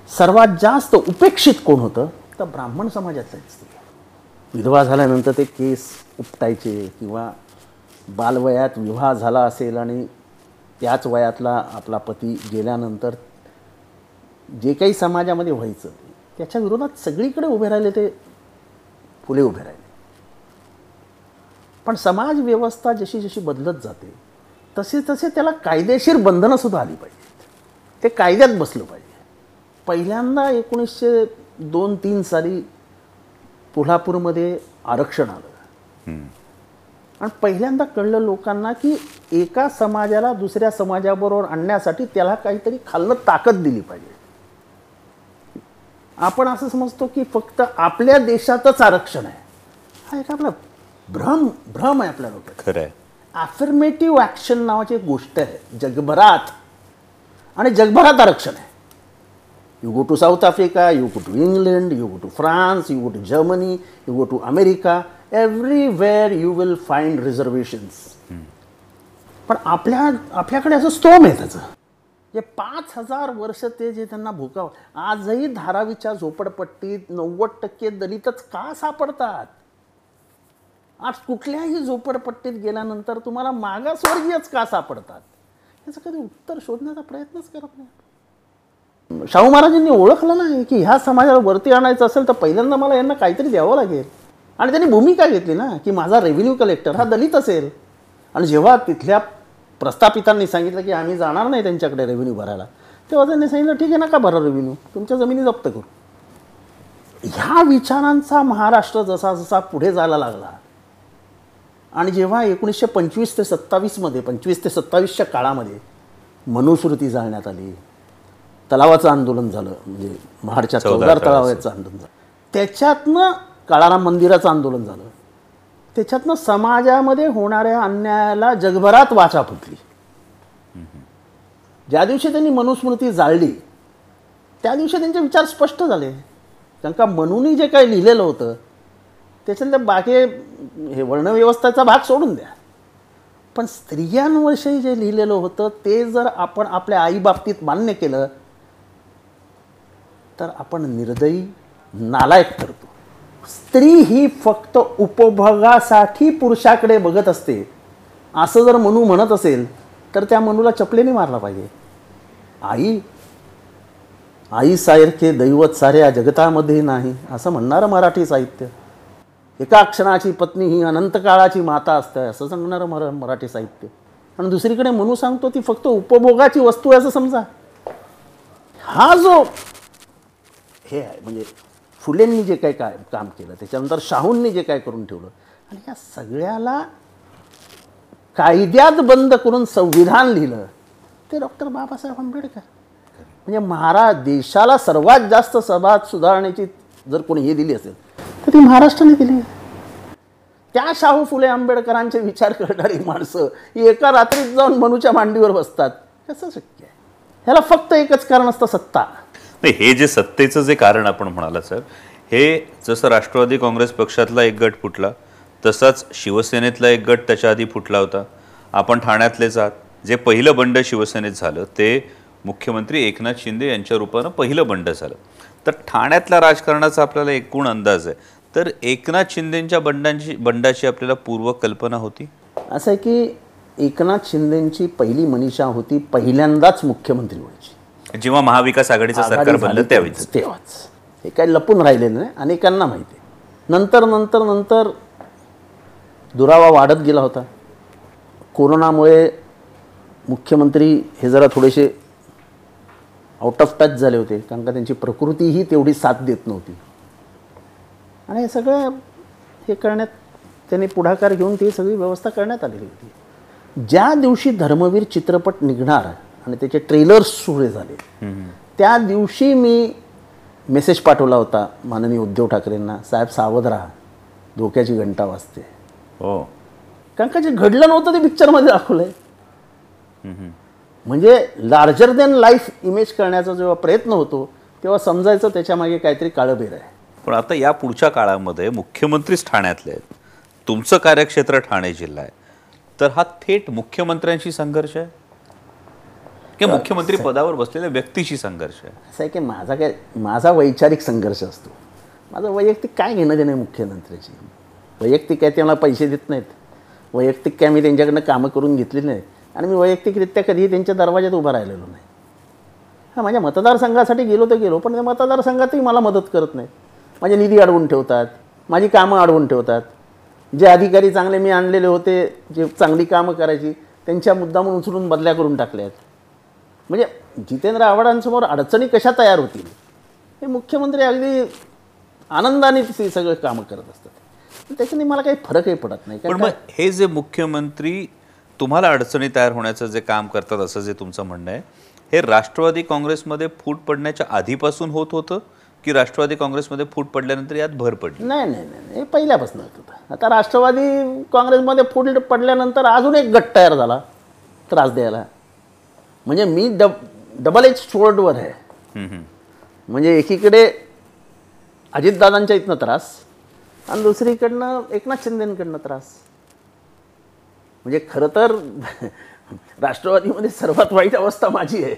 सर्वात जास्त उपेक्षित कोण होतं? तर ब्राह्मण समाजाचं स्त्रिया विधवा झाल्यानंतर ते केस उपटायचे किंवा बालवयात विवाह झाला असेल आणि त्याच वयातला आपला पती गेल्यानंतर जे काही समाजामध्ये व्हायचं त्याच्या विरोधात सगळीकडे उभे राहिले ते फुले उभे राहिले. पण समाज व्यवस्था जशी जशी बदलत जाते तसे तसे त्याला कायदेशीर बंधनंसुद्धा आली पाहिजेत. ते कायद्यात बसलं पाहिजे. पहिल्यांदा एकोणीसशे दोन तीन साली कोल्हापूरमध्ये आरक्षण आलं. आणि पहिल्यांदा कळलं लोकांना की एका समाजाला दुसऱ्या समाजाबरोबर आणण्यासाठी त्याला काहीतरी खाल्लं ताकद दिली पाहिजे. आपण असं समजतो की फक्त आपल्या देशातच आरक्षण आहे. हा एक आपला भ्रम भ्रम आहे आपल्या डोक्यात. खरं आहे. ॲफर्मेटिव्ह ॲक्शन नावाची एक गोष्ट आहे. जगभरात. आणि जगभरात आरक्षण आहे. You go to South Africa you go to England you go to France you go to Germany you go to America everywhere you will find reservations पण आपल्या आपल्याकडे असं स्तोम आहे त्याचं. जे पाच हजार वर्ष ते जे त्यांना भोकाव आजही धारावीच्या झोपडपट्टीत नव्वद टक्के दलितच का सापडतात? आज कुठल्याही झोपडपट्टीत गेल्यानंतर तुम्हाला मागासवर्गीयच का सापडतात? याचं कधी उत्तर शोधण्याचा प्रयत्नच करत नाही शाहू महाराजांनी ओळखलं नाही की ह्या समाजाला वरती आणायचं असेल तर पहिल्यांदा मला यांना काहीतरी द्यावं लागेल. आणि त्यांनी भूमिका घेतली ना की माझा रेव्हेन्यू कलेक्टर हा दलित असेल. आणि जेव्हा तिथल्या प्रस्थापितांनी सांगितलं की आम्ही जाणार नाही त्यांच्याकडे रेव्हेन्यू भरायला तेव्हा त्यांनी सांगितलं ठीक आहे ना का भरा रेव्हेन्यू तुमच्या जमिनी जप्त करू. ह्या विचारांचा महाराष्ट्र जसा जसा पुढे जायला लागला आणि जेव्हा एकोणीसशे पंचवीस ते सत्तावीसमध्ये पंचवीस ते सत्तावीसच्या काळामध्ये मनुस्मृती जाळण्यात आली तलावाचं आंदोलन झालं म्हणजे महाडच्या चौदार तलावाचं. आंदोलन झालं. त्याच्यातनं काळाराम मंदिराचं आंदोलन झालं. त्याच्यातनं समाजामध्ये होणाऱ्या अन्यायाला जगभरात वाचा फुटली. ज्या दिवशी त्यांनी मनुस्मृती जाळली त्या दिवशी त्यांचे विचार स्पष्ट झाले. कारण का मनूनी जे काही लिहिलेलं होतं त्याच्यातल्या बाकी हे वर्णव्यवस्थेचा भाग सोडून द्या. पण स्त्रियांविषयी जे लिहिलेलं होतं ते जर आपण आपल्या आईबाबतीत मान्य केलं तर आपण निर्दयी नालायक ठरतो. स्त्री ही फक्त उपभोगासाठी पुरुषाकडे बघत असते. असं जर मनू म्हणत असेल तर त्या मनूला चपलेने मारला पाहिजे. आई आईसारखे दैवत साऱ्या जगतामध्ये नाही असं म्हणणारं मराठी साहित्य. एका क्षणाची पत्नी ही अनंत काळाची माता असते असं सांगणारं मरा मराठी साहित्य. आणि दुसरीकडे मनू सांगतो ती फक्त उपभोगाची वस्तू आहे असं समजा. हा जो हे आहे. म्हणजे फुलेंनी जे काही काय काम केलं त्याच्यानंतर शाहूंनी जे काय करून ठेवलं आणि या सगळ्याला कायद्यात बंद करून संविधान लिहिलं ते डॉक्टर बाबासाहेब आंबेडकर. म्हणजे महाराज देशाला सर्वात जास्त सभात सुधारण्याची जर कोणी हे दिली असेल तर ती महाराष्ट्राने दिली. त्या शाहू फुले आंबेडकरांचे विचार करणारी माणसं ही एका रात्रीत जाऊन मनूच्या मांडीवर बसतात. कसं शक्य आहे? ह्याला फक्त एकच कारण असतं सत्ता. नाही हे जे सत्तेचं जे कारण आपण म्हणाला सर हे जसं राष्ट्रवादी काँग्रेस पक्षातला एक गट फुटला तसाच शिवसेनेतला एक गट त्याच्या आधी फुटला होता. आपण ठाण्यातलेच आहात. जे पहिलं बंड शिवसेनेत झालं ते मुख्यमंत्री एकनाथ शिंदे यांच्या रूपानं पहिलं बंड झालं. तर ठाण्यातल्या राजकारणाचा आपल्याला एकूण अंदाज आहे. तर एकनाथ शिंदेंच्या बंडांची बंडाची आपल्याला पूर्वकल्पना होती? असं आहे की एकनाथ शिंदेंची पहिली मनीषा होती पहिल्यांदाच मुख्यमंत्री व्हायची. जेव्हा महाविकास आघाडीचं सरकार बनलं झाली त्यावेळी तेव्हाच. हे काही लपून राहिलेलं नाही. अनेकांना माहिती आहे. नंतर नंतर नंतर दुरावा वाढत गेला होता. कोरोनामुळे मुख्यमंत्री हे जरा थोडेसे आउट ऑफ टच झाले होते कारण का त्यांची प्रकृतीही तेवढी साथ देत नव्हती. आणि हे सगळं हे करण्यात त्यांनी पुढाकार घेऊन ती सगळी व्यवस्था करण्यात आलेली होती. ज्या दिवशी धर्मवीर चित्रपट निघणार आणि त्याचे ट्रेलर्स सुरू झाले. त्या दिवशी मी मेसेज पाठवला होता माननीय उद्धव ठाकरेंना साहेब सावध राहा. धोक्याची घंटा वाजते. हो. कारण का जे घडलं नव्हतं ते पिक्चरमध्ये दाखवलं आहे म्हणजे लार्जर दॅन लाईफ इमेज करण्याचा जेव्हा प्रयत्न होतो तेव्हा समजायचं त्याच्यामागे काहीतरी काळबेर आहे. पण आता या पुढच्या काळामध्ये मुख्यमंत्रीच ठाण्यातले आहेत. तुमचं कार्यक्षेत्र ठाणे जिल्हा आहे. तर हा थेट मुख्यमंत्र्यांशी संघर्ष आहे? की मुख्यमंत्री पदावर बसलेल्या व्यक्तीशी संघर्ष आहे. असं आहे की माझा काय माझा वैचारिक संघर्ष असतो. माझं वैयक्तिक काय घेणं देणं आहे मुख्यमंत्र्याची? वैयक्तिक काय ते मला पैसे देत नाहीत. वैयक्तिक काय मी त्यांच्याकडनं कामं करून घेतलेली नाहीत. आणि मी वैयक्तिकरित्या कधीही त्यांच्या दरवाज्यात उभा राहिलेलो नाही. हां माझ्या मतदारसंघासाठी गेलो तर गेलो पण त्या मतदारसंघातही मला मदत करत नाहीत. माझे निधी अडवून ठेवतात माझी कामं अडवून ठेवतात. जे अधिकारी चांगले मी आणलेले होते जे चांगली कामं करायची त्यांच्या मुद्दामून उचलून बदल्या करून टाकल्या आहेत म्हणजे जितेंद्र आव्हाडांसमोर अडचणी कशा तयार होतील? हे मुख्यमंत्री अगदी आनंदाने ते सगळं कामं करत असतात. त्याच्याने मला काही फरकही पडत नाही. पण मग हे जे मुख्यमंत्री तुम्हाला अडचणी तयार होण्याचं जे काम करतात असं जे तुमचं म्हणणं आहे हे राष्ट्रवादी काँग्रेसमध्ये फूट पडण्याच्या आधीपासून होत होतं की राष्ट्रवादी काँग्रेसमध्ये फूट पडल्यानंतर यात भर पडली? नाही नाही नाही नाही. हे पहिल्यापासून होतं. आता राष्ट्रवादी काँग्रेसमध्ये फुट पडल्यानंतर अजून एक गट तयार झाला त्रास द्यायला. म्हणजे मी डब डबल एच स्टोअर्डवर आहे. म्हणजे एकीकडे अजितदादांच्या इथनं त्रास आणि दुसरीकडनं एकनाथ शिंदेकडनं त्रास. म्हणजे खरं तर राष्ट्रवादीमध्ये सर्वात वाईट अवस्था माझी आहे.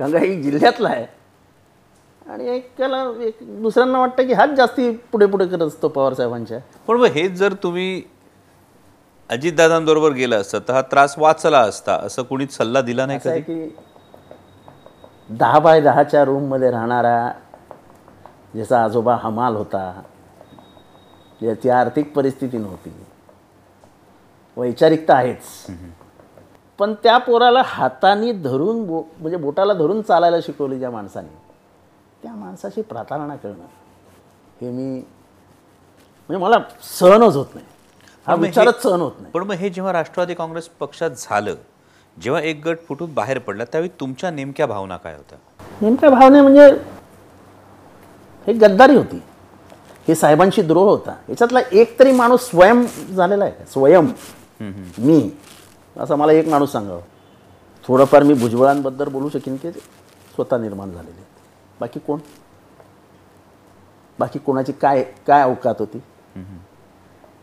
कारण का ही जिल्ह्यातला आहे. आणि एकाला एक दुसऱ्यांना वाटतं की हाच जास्ती पुढे पुढे करत असतो पवारसाहेबांच्या. पण मग हेच जर तुम्ही अजितदादांबरोबर गेला असता तर हा त्रास वाचला असता असं कुणीच सल्ला दिला नाही कधी? की दहा बाय दहाच्या रूममध्ये राहणारा ज्याचा आजोबा हमाल होता ज्याची आर्थिक परिस्थिती नव्हती. वैचारिकता आहेच. पण त्या पोराला हाताने धरून बो म्हणजे बोटाला धरून चालायला शिकवली ज्या माणसाने त्या माणसाशी प्रतारणा करणं हे मी म्हणजे मला सहनच होत नाही. हा विचारच सहन होत नाही. पण मग हे जेव्हा राष्ट्रवादी काँग्रेस पक्षात झालं जेव्हा एक गट फुटून बाहेर पडला त्यावेळी तुमच्या नेमक्या भावना काय होत्या? नेमक्या भावने म्हणजे हे गद्दारी होती. हे साहेबांशी द्रोह होता. याच्यातला एक तरी माणूस स्वयं झालेला आहे? स्वयं. मी. असं मला एक माणूस सांगावं. थोडंफार मी भुजबळांबद्दल बोलू शकेन की स्वतः निर्माण झालेले. बाकी कोण? बाकी कोणाची काय काय अवकात होती?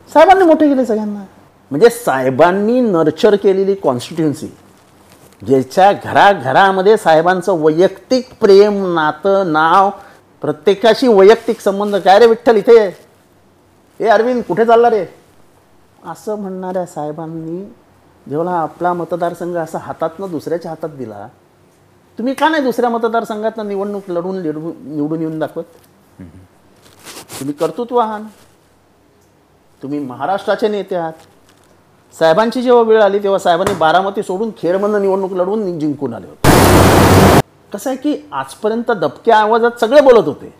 साहेबांनी मोठे केले सगळ्यांना. म्हणजे साहेबांनी नर्चर केलेली कॉन्स्टिट्युन्सी ज्याच्या घराघरामध्ये साहेबांचं वैयक्तिक प्रेम नातं नाव प्रत्येकाशी वैयक्तिक संबंध. काय रे विठ्ठल इथे? ये. ए अरविंद कुठे चालला रे? असं म्हणणाऱ्या साहेबांनी जेव्हा आपला मतदारसंघ असा हातातनं दुसऱ्याच्या हातात दिला तुम्ही का नाही दुसऱ्या मतदारसंघातनं निवडणूक लढून लिडवून निवडून येऊन दाखवत? तुम्ही कर्तृत्व आहात तुम्ही महाराष्ट्राचे नेते आहात. साहेबांची जेव्हा वेळ आली तेव्हा साहेबांनी बारामती सोडून खेडमधनं निवडणूक लढवून जिंकून आले होते. कसं आहे की आजपर्यंत दबक्या आवाजात सगळे बोलत होते.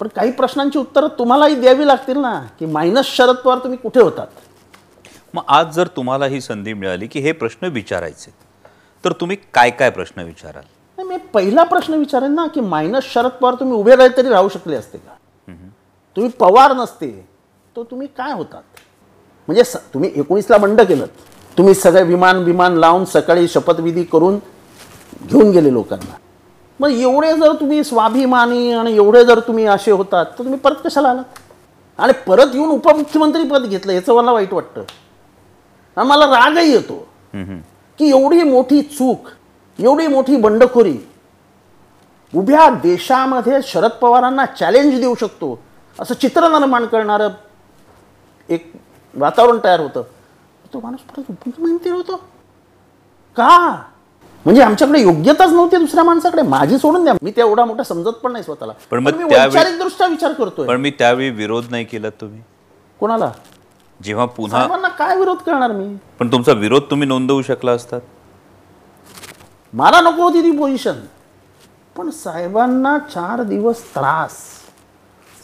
पण काही प्रश्नांची उत्तरं तुम्हालाही द्यावी लागतील ना की मायनस शरद पवार तुम्ही कुठे होतात? मग आज जर तुम्हाला ही संधी मिळाली की हे प्रश्न विचारायचे तर तुम्ही काय काय प्रश्न विचाराल? नाही मी पहिला प्रश्न विचारेन ना की मायनस शरद पवार तुम्ही उभे राहिले तरी राहू शकले असते का? तुम्ही पवार नसते तर तुम्ही काय होतात? म्हणजे स तुम्ही एकोणीसला बंड केलं. तुम्ही सगळे विमान विमान लावून सकाळी शपथविधी करून घेऊन गेले लोकांना. मग एवढे जर तुम्ही स्वाभिमानी आणि एवढे जर तुम्ही असे होतात तर तुम्ही परत कशाला आलात? आणि परत येऊन उपमुख्यमंत्री पद घेतलं याचं मला वाईट वाटतं. आणि मला रागही येतो. की एवढी मोठी चूक एवढी मोठी बंडखोरी उभ्या देशामध्ये शरद पवारांना चॅलेंज देऊ शकतो असं चित्र निर्माण करणारं एक वातावरण तयार होतं. तो माणूस परत उपमुख्यमंत्री होतो. का? म्हणजे आमच्याकडे योग्यताच नव्हती दुसऱ्या माणसाकडे. माझी सोडून द्या. मी त्या एवढा मोठा समजत पण नाही स्वतःला. पण मग मी त्यावेळी- वैचारिक दृष्ट्या विचार करतोय. पण मी त्यावेळी विरोध नाही केला तुम्ही. कोणाला? जेव्हा पुन्हा साहेबांना काय विरोध करणार मी? पण तुमचा विरोध तुम्ही नोंदवू शकला असतात मला नको होती ती पोझिशन पण साहेबांना चार दिवस त्रास.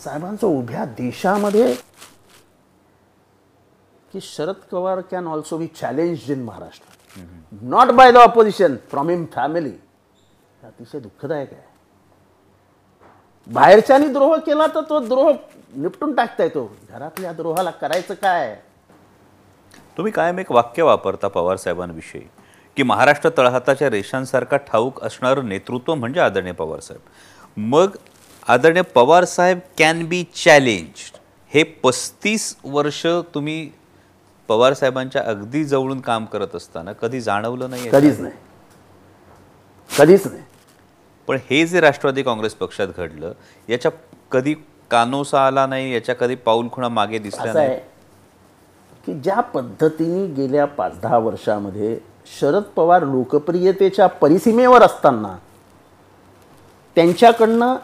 साहेबांचं उभ्या देशामध्ये की Sharad Pawar can also be challenge in Maharashtra not by the opposition from him family अतिशय दुःखदायक आहे. बाहेरच्यानी द्रोह केला तर तो द्रोह निपटून टाकता येतो घरातल्या द्रोहाला करायचं काय? तुम्ही कायम एक वाक्य वापरता पवार साहेबांविषयी की महाराष्ट्र तळहाताच्या रेषांसारखा ठाऊक असणारं नेतृत्व म्हणजे आदरणीय पवार साहेब. मग आदरणीय पवार साहेब कॅन बी चॅलेंज हे पस्तीस वर्ष तुम्ही पवार साहेबांच्या अगदी जवळून काम करत असताना कधी जाणवलं नाही कधीच नाही. कधीच नाही. पण हे जे राष्ट्रवादी काँग्रेस पक्षात घडलं याच्या कधी कानोसा आला नाही याच्या कधी पाऊल खुणा मागे दिसल्या असं नाही की ज्या पद्धतीने गेल्या पाच दहा वर्षामध्ये शरद पवार लोकप्रियतेच्या परिसीमेवर असताना त्यांच्याकडनं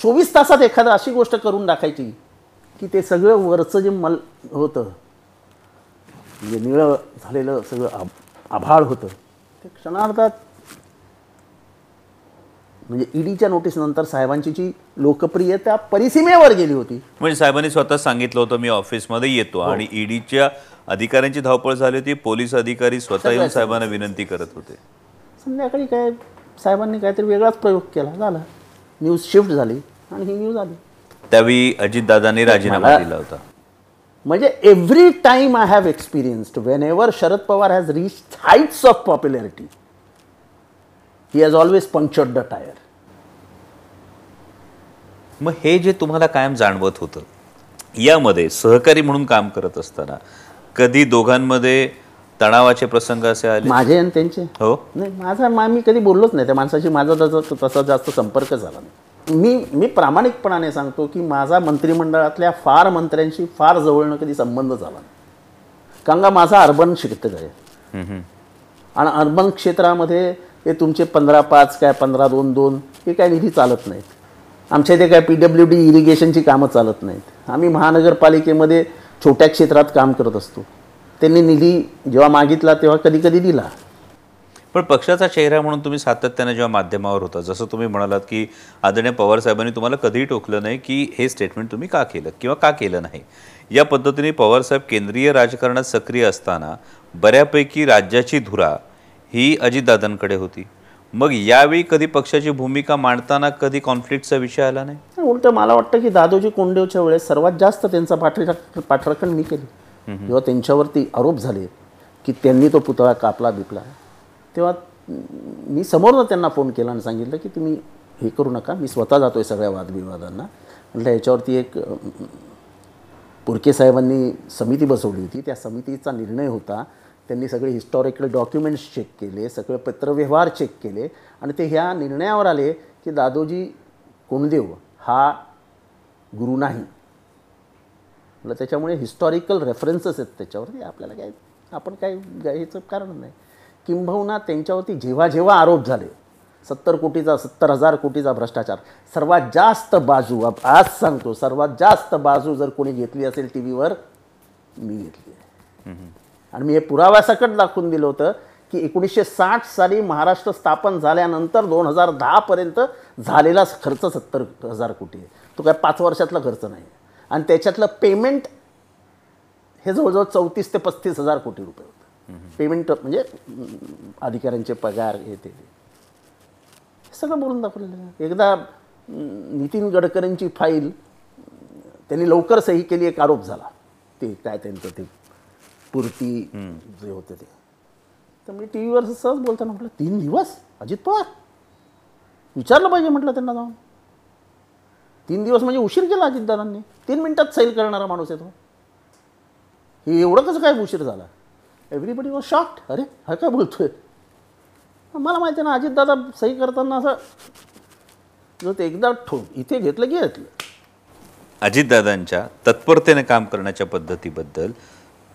चोवीस तासात एखादा अशी गोष्ट करून टाकायची की ते सगळं वरचं जे मल होतं म्हणजे निळं झालेलं सगळं आभ आभाळ होतं. ते क्षणार्धात म्हणजे ईडीच्या नोटीसनंतर साहेबांची जी लोकप्रियता परिसीमेवर गेली होती. म्हणजे साहेबांनी स्वतः सांगितलं होतं मी ऑफिसमध्ये येतो. आणि ईडीच्या अधिकाऱ्यांची धावपळ झाली होती. पोलीस अधिकारी स्वतः येऊन साहेबांना विनंती करत होते. संध्याकाळी काय साहेबांनी काहीतरी वेगळाच प्रयोग केला. झाला. न्यूज शिफ्ट झाली आणि ही न्यूज आली. त्यावेळी अजितदादांनी राजीनामा दिला होता. म्हणजे every time I have experienced whenever Sharad Pawar has reach heights of popularity he has always punctured the tyre मग हे जे तुम्हाला कायम जाणवत होतं यामध्ये सहकारी म्हणून काम करत असताना कधी दोघांमध्ये तणावाचे प्रसंग असे आले? माझे आणि त्यांचे? हो. नाही माझा मा मी कधी बोललोच नाही. त्या माणसाशी माझा तसा जास्त संपर्क झाला नाही. मी मी प्रामाणिकपणाने सांगतो की माझा मंत्रिमंडळातल्या फार मंत्र्यांशी फार जवळनं कधी संबंध झाला नाही. कारण का माझा अर्बन क्षेत्र आहे. आणि अर्बन क्षेत्रामध्ये हे तुमचे पंधरा पाच काय पंधरा दोन दोन हे काय निधी चालत नाहीत. आमच्या इथे काय पी डब्ल्यू डी इरिगेशनची कामं चालत नाहीत. आम्ही महानगरपालिकेमध्ये छोट्या क्षेत्रात काम करत असतो. त्यांनी निधी जेव्हा मागितला तेव्हा कधी कधी दिला. पण पक्षाचा चेहरा म्हणून तुम्ही सातत्याने जेव्हा माध्यमावर होता जसं तुम्ही म्हणालात की आदरणीय पवार साहेबांनी तुम्हाला कधीही टोकलं नाही की हे स्टेटमेंट तुम्ही का केलं किंवा का केलं नाही? या पद्धतीने पवार साहेब केंद्रीय राजकारणात सक्रिय असताना बऱ्यापैकी राज्याची धुरा ही अजितदादांकडे होती. मग यावेळी कधी पक्षाची भूमिका मांडताना कधी कॉन्फ्लिक्टचा विषय आला नाही? उलट मला वाटतं की दादोजी कोंडेवच्या वेळेस सर्वात जास्त त्यांचा पाठराख पाठराखण मी केली. जेव्हा त्यांच्यावरती आरोप झाले की त्यांनी तो पुतळा कापला बिपला तेव्हा मी समोरनं त्यांना फोन केला आणि सांगितलं की तुम्ही हे करू नका मी स्वतः जातो आहे सगळ्या वादविवादांना. म्हटलं याच्यावरती एक पुरके साहेबांनी समिती बसवली होती. त्या समितीचा निर्णय होता. त्यांनी सगळे हिस्टॉरिकल डॉक्युमेंट्स चेक केले सगळे पत्रव्यवहार चेक केले आणि ते ह्या निर्णयावर आले की दादोजी कोंडदेव हा गुरु नाही. म्हटलं त्याच्यामुळे हिस्टॉरिकल रेफरन्सेस आहेत त्याच्यावरती. आपल्याला काय आपण काय घ्यायचं कारण नाही. किंबहुना त्यांच्यावरती जेव्हा जेव्हा आरोप झाले सत्तर कोटीचा सत्तर हजार कोटीचा भ्रष्टाचार सर्वात जास्त बाजू आज सांगतो सर्वात जास्त बाजू जर कोणी घेतली असेल टी व्हीवर मी घेतली. आहे आणि मी हे पुराव्यासकट दाखवून दिलं होतं की एकोणीसशे साठ साली महाराष्ट्र स्थापन झाल्यानंतर दोन हजार दहापर्यंत झालेला खर्च सत्तर हजार कोटी आहे. तो काय पाच वर्षातला खर्च नाही. आणि त्याच्यातलं पेमेंट हे जवळजवळ चौतीस ते पस्तीस हजार कोटी रुपये होतं. पेमेंट म्हणजे अधिकाऱ्यांचे पगार हे ते. हे सगळं बोलून दाखवलेलं एकदा नितीन गडकरींची फाईल त्यांनी लवकर सही केली एक आरोप झाला. ते काय त्यांचं ते पुरती जे होते ते. तर मी टी व्हीवर सहज बोलताना म्हटलं तीन दिवस? अजित पवार? विचारलं पाहिजे म्हटलं त्यांना जाऊन. तीन दिवस म्हणजे उशीर केला अजितदादांनी. तीन मिनिटात सैल करणारा माणूस आहे तो. हे एवढं कसं काय उशीर झाला? एव्हरीबडी वॉज शॉक्ड अरे हा काय बोलतोय? मला माहिती आहे ना अजितदादा सही करताना असं जर ते एकदा ठो इथे घेतलं की घेतलं. अजितदादांच्या तत्परतेने काम करण्याच्या पद्धतीबद्दल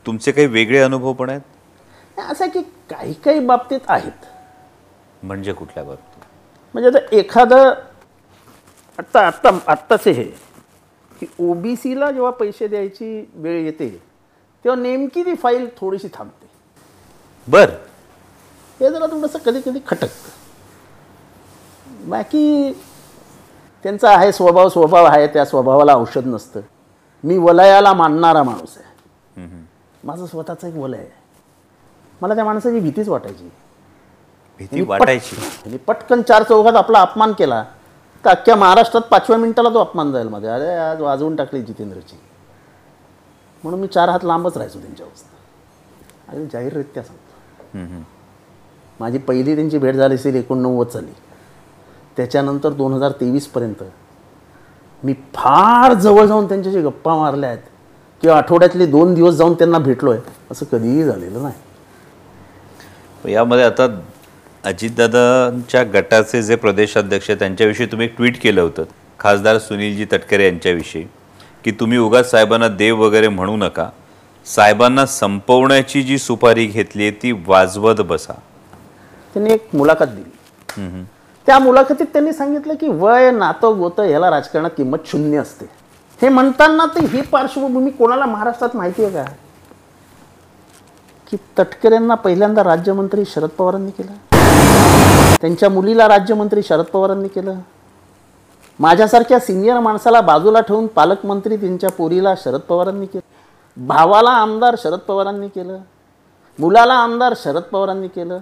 तुमचे काही वेगळे अनुभव पण आहेत? नाही, असं आहे की काही काही बाबतीत आहेत. म्हणजे कुठल्या बाबतीत? म्हणजे आता एखादं आत्ता आत्ता आत्ताचे हे की ओ बी सीला जेव्हा पैसे द्यायची वेळ येते तेव्हा नेमकी ती फाईल थोडीशी थांबते. बर. हे जरा थोडंसं कधी कधी खटकतं बाकी त्यांचा आहे स्वभाव स्वभाव आहे त्या स्वभावाला औषध नसतं. मी वलयाला मानणारा माणूस आहे. माझं स्वतःचं एक वलय आहे. मला त्या माणसाची भीतीच वाटायची. भीती वाटायची. आणि पटकन चार चौघात आपला अपमान केला तर अख्ख्या महाराष्ट्रात पाचव्या मिनिटाला तो अपमान जाईल मध्ये. अरे आज वाजवून टाकली जितेंद्रची. म्हणून मी चार हात लांबच राहायचो त्यांच्यापासून आणि जाहीररित्या हम्म. माझी पहिली त्यांची भेट झाली असेल एकोणनव्वद साली. त्याच्यानंतर दोन हजार तेवीसपर्यंत मी फार जवळ जाऊन त्यांच्याशी गप्पा मारल्या आहेत. किंवा आठवड्यातले दोन दिवस जाऊन त्यांना भेटलो आहे असं कधीही झालेलं नाही. यामध्ये आता अजितदादांच्या गटाचे जे प्रदेशाध्यक्ष आहेत, त्यांच्याविषयी तुम्ही एक ट्विट केलं होतं. खासदार सुनीलजी तटकरे यांच्याविषयी की तुम्ही उगाच साहेबांना देव वगैरे म्हणू नका. साहेबांना संपवण्याची जी सुपारी घेतली ती वाजवत बसा. त्यांनी एक मुलाखत दिली. त्या मुलाखतीत त्यांनी सांगितलं की वय नातं गोतं ह्याला राजकारणात किंमत शून्य असते. हे म्हणताना तर ही पार्श्वभूमी कोणाला महाराष्ट्रात माहिती आहे का? की तटकरेंना पहिल्यांदा राज्यमंत्री शरद पवारांनी केलं. त्यांच्या मुलीला राज्यमंत्री शरद पवारांनी केलं. माझ्यासारख्या सिनियर माणसाला बाजूला ठेवून पालकमंत्री त्यांच्या पोरीला शरद पवारांनी केलं. भावाला आमदार शरद पवारांनी केलं मुलाला आमदार शरद पवारांनी केलं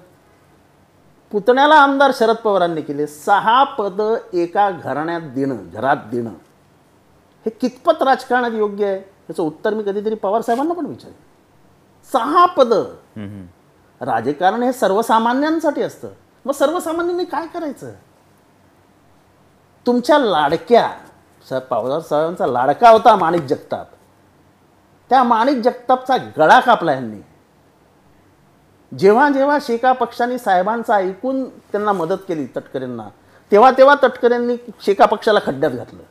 पुतण्याला आमदार शरद पवारांनी केले सहा पदं एका घराण्यात देणं घरात देणं. हे कितपत राजकारणात योग्य आहे? याचं उत्तर मी कधीतरी पवार साहेबांना पण विचारेन. सहा पदं. राजकारण हे सर्वसामान्यांसाठी असतं. मग सर्वसामान्यांनी काय करायचं? तुमच्या लाडक्या पवार साहेबांचा लाडका होता माणिक जगताप. त्या माणिक जगतापचा गळा कापला यांनी जेव्हा जेव्हा शेका पक्षाने साहेबांचं ऐकून त्यांना मदत केली तटकरेंना तेव्हा तेव्हा तटकरेंनी शेका पक्षाला खड्ड्यात घातलं.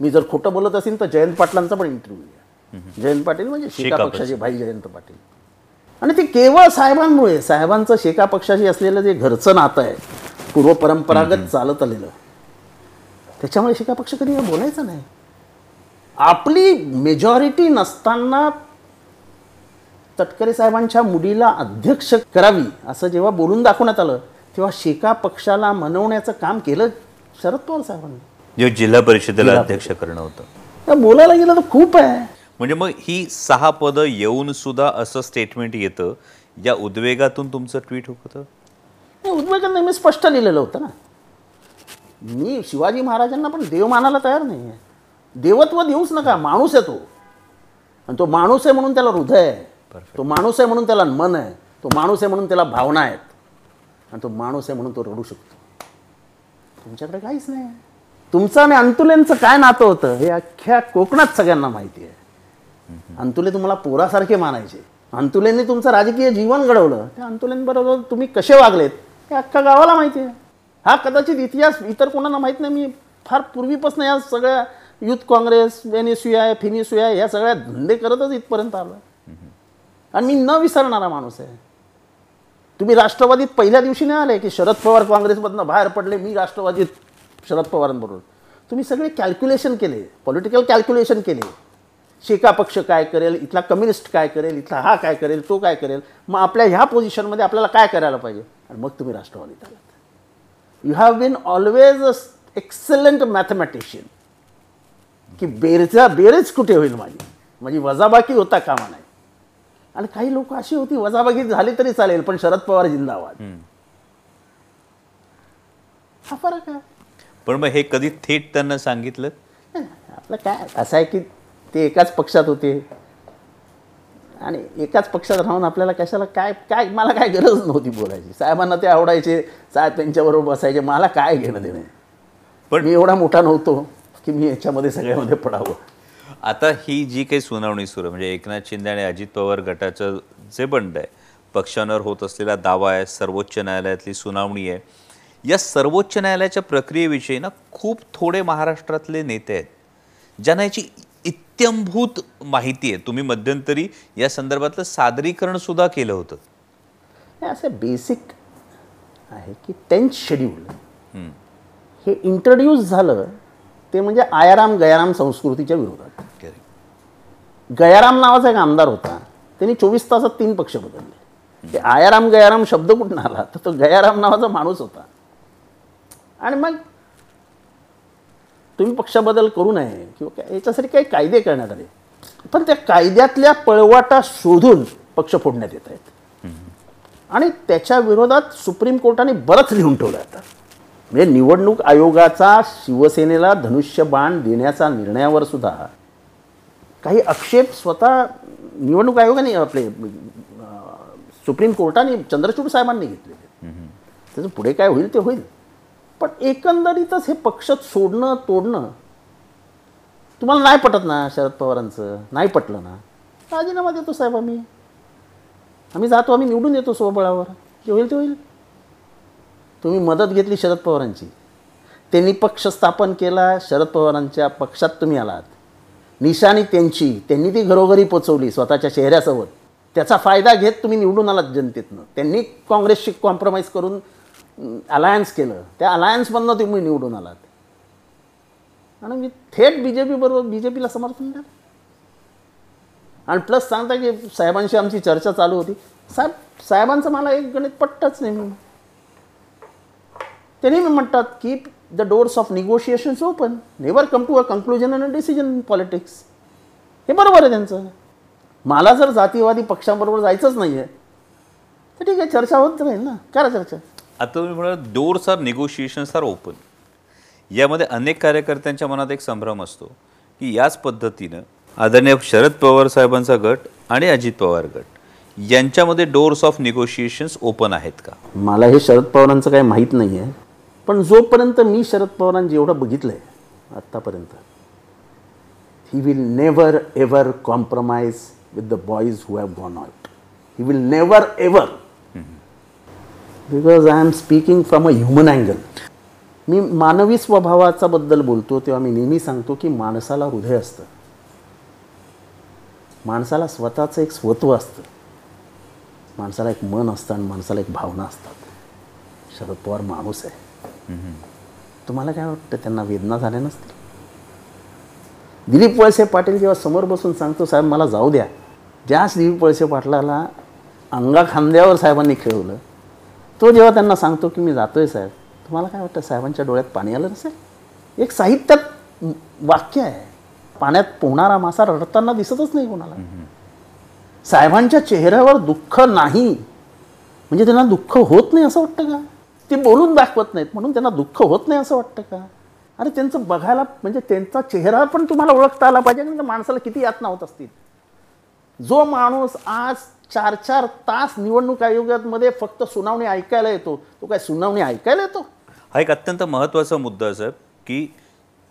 मी जर खोटं बोलत असेल तर जयंत पाटलांचा पण इंटरव्ह्यू घ्या जयंत पाटील म्हणजे शेका पक्षाचे भाई जयंत पाटील. आणि ते केवळ साहेबांमुळे साहेबांचं शेका पक्षाशी असलेलं जे घरचं नातं आहे पूर्व परंपरागत चालत आलेलं त्याच्यामुळे शेका पक्ष कधी बोलायचं नाही. आपली मेजॉरिटी नसताना तटकरे साहेबांच्या मुलीला अध्यक्ष करावी असं जेव्हा बोलून दाखवण्यात आलं तेव्हा शेका पक्षाला मनवण्याचं काम केलं शरद पवार साहेबांनी. जे जिल्हा परिषदेला अध्यक्ष करणं होतं. बोलायला गेलं तर खूप आहे. म्हणजे मग ही सहा पदं येऊन सुद्धा असं स्टेटमेंट येतं या उद्वेगातून तुमचं ट्विट होतं? उद्वेगांना मी स्पष्ट लिहिलेलं होतं ना. मी शिवाजी महाराजांना पण देव मानायला तयार नाही आहे देवत्व देऊच नका माणूस आहे तो. आणि तो माणूस आहे म्हणून त्याला हृदय आहे. तो माणूस आहे म्हणून त्याला मन आहे. तो माणूस आहे म्हणून त्याला भावना आहेत. आणि तो माणूस आहे म्हणून तो रडू शकतो. तुमच्याकडे काहीच नाही. तुमचं आणि अंतुलेंचं काय नातं होतं हे अख्ख्या कोकणात सगळ्यांना माहिती आहे. अंतुले तुम्हाला पोरासारखे मानायचे. अंतुलेंनी तुमचं राजकीय जीवन घडवलं. त्या अंतुलेंबरोबर तुम्ही कसे वागलेत हे अख्ख्या गावाला माहिती आहे. हा कदाचित इतिहास इतर कोणाला माहीत नाही. मी फार पूर्वीपासून या सगळ्या युथ काँग्रेस एन फिनिसुया ह्या सगळ्या धंदे करतच इथपर्यंत आलो आणि मी न विसरणारा माणूस आहे. तुम्ही राष्ट्रवादीत पहिल्या दिवशी नाही आले की शरद पवार काँग्रेसमधनं बाहेर पडले मी राष्ट्रवादीत शरद पवारांबरोबर. तुम्ही सगळे कॅल्क्युलेशन केले पॉलिटिकल कॅल्क्युलेशन केले. शेका पक्ष काय करेल इथला कम्युनिस्ट काय करेल इथला हा काय करेल तो काय करेल मग आपल्या ह्या पोझिशनमध्ये आपल्याला काय करायला पाहिजे? आणि मग तुम्ही राष्ट्रवादीत आलात. You have been always a excellent mathematician की बेरचा बेरेच कुठे होईल माझी? माझी वजाबाकी होता कामा नाही. आणि काही लोक अशी होती वजाबाकी झाली तरी चालेल पण शरद पवार जिंदाबाद. हा फरक आहे. पण मग हे कधी थेट त्यांना सांगितलं? आपलं काय असं आहे की ते एकाच पक्षात होते. आणि एकाच पक्षात राहून आपल्याला कशाला काय काय मला काय गरज नव्हती बोलायची. साहेबांना ते आवडायचे साहेब त्यांच्याबरोबर बसायचे मला काय घेणं देणं? पण मी एवढा मोठा नव्हतो. की मी याच्यामध्ये सगळ्यामध्ये पडावं. आता ही जी काही सुनावणी सुरू म्हणजे एकनाथ शिंदे आणि अजित पवार गटाचं जे बंड आहे पक्षांवर होत असलेला दावा आहे सर्वोच्च न्यायालयातली सुनावणी आहे या सर्वोच्च न्यायालयाच्या प्रक्रियेविषयी ना खूप थोडे महाराष्ट्रातले नेते आहेत ज्यांना याची इत्यंभूत माहिती आहे. तुम्ही मध्यंतरी या संदर्भातलं सादरीकरण सुद्धा केलं होतं. असं बेसिक आहे की टेन्थ शेड्यूल हे इंट्रोड्यूस झालं ते म्हणजे आयाराम गयाराम संस्कृतीच्या विरोधात. गयाराम नावाचा एक आमदार होता. त्यांनी चोवीस तासात तीन पक्ष बदलले. ते आयाराम गयाराम शब्द कुठून आला? तर तो गयाराम नावाचा माणूस होता. आणि मग तुम्ही पक्षबदल करू नये किंवा काय याच्यासाठी काही कायदे करण्यात आले. पण त्या कायद्यातल्या पळवाटा शोधून पक्ष फोडण्यात येत आहेत. आणि त्याच्या विरोधात सुप्रीम कोर्टाने बरंच लिहून ठेवलं आता. म्हणजे निवडणूक आयोगाचा शिवसेनेला धनुष्यबाण देण्याचा निर्णयावर सुद्धा काही आक्षेप स्वतः निवडणूक आयोगाने आपले सुप्रीम कोर्टाने चंद्रचूड साहेबांनी घेतलेले त्याचं पुढे काय होईल ते होईल. पण एकंदरीतच हे पक्ष सोडणं तोडणं तुम्हाला नाही पटत ना शरद पवारांचं? नाही पटलं ना? राजीनामा देतो साहेब आम्ही. आम्ही जातो आम्ही निवडून येतो स्वबळावर. जे होईल ते होईल. तुम्ही मदत घेतली शरद पवारांची. त्यांनी पक्ष स्थापन केला शरद पवारांच्या पक्षात तुम्ही आलात. निशाणी त्यांची त्यांनी ती घरोघरी पोचवली स्वतःच्या चेहऱ्यासोबत त्याचा फायदा घेत तुम्ही निवडून आलात जनतेतनं. त्यांनी काँग्रेसशी कॉम्प्रोमाइज करून अलायन्स केलं. त्या अलायन्समधनं तुम्ही निवडून आलात. आणि मी थेट बी जे पी बरोबर बी जे पीला समर्थन द्या. आणि प्लस सांगता की साहेबांशी आमची चर्चा चालू होती. साहेब साहेबांचं मला एक गणित पट्टच नाही. त्यांनी मी म्हणतात की the doors of negotiations open never come to a conclusion and decision in politics हे बरोबर आहे त्यांचं. मला जर जातीवादी पक्षांबरोबर जायचंच नाही आहे तर ठीक आहे चर्चा होत राहील ना. करा चर्चा? आता तुम्ही म्हणाल doors are negotiations are open यामध्ये अनेक कार्यकर्त्यांच्या मनात एक संभ्रम असतो की याच पद्धतीनं आदरणीय शरद पवार साहेबांचा गट आणि अजित पवार गट यांच्यामध्ये डोर्स ऑफ निगोशिएशन्स ओपन आहेत का? मला हे शरद पवारांचं काही माहीत नाही आहे पण जोपर्यंत मी शरद पवारांनी एवढं बघितलं आहे आत्तापर्यंत he will never ever compromise with the boys who have gone out he will never ever because I am speaking from a human angle मी मानवी स्वभावाचा बद्दल बोलतो तेव्हा मी नेहमी सांगतो की माणसाला हृदय असतं. माणसाला स्वतःचं एक स्वत्व असतं. माणसाला एक मन असतं आणि माणसाला एक भावना असतात. शरद पवार माणूस आहे. तुम्हाला काय वाटतं? त्यांना वेदना झाल्या नसतील? दिलीप वळसे पाटील जेव्हा समोर बसून सांगतो साहेब मला जाऊ द्या. ज्याच दिलीप वळसे पाटलाला अंगा खांद्यावर साहेबांनी खेळवलं तो जेव्हा त्यांना सांगतो की मी जातोय साहेब. तुम्हाला काय वाटतं? साहेबांच्या डोळ्यात पाणी आलं नसेल? एक साहित्यात वाक्य आहे. पाण्यात पोहणारा मासा रडताना दिसतच नाही कोणाला. साहेबांच्या चेहऱ्यावर दुःख नाही. म्हणजे त्यांना दुःख होत नाही असं वाटतं का? ते बोलून दाखवत नाहीत. म्हणून त्यांना दुःख होत नाही असं वाटतं का? अरे त्यांचं बघायला म्हणजे त्यांचा चेहरा पण तुम्हाला ओळखता आला पाहिजे कारण माणसाला किती यातना होत असतील. जो माणूस आज चार चार तास निवडणूक आयोगामध्ये फक्त सुनावणी ऐकायला येतो तो काय सुनावणी ऐकायला येतो? हा एक अत्यंत महत्त्वाचा मुद्दा साहेब की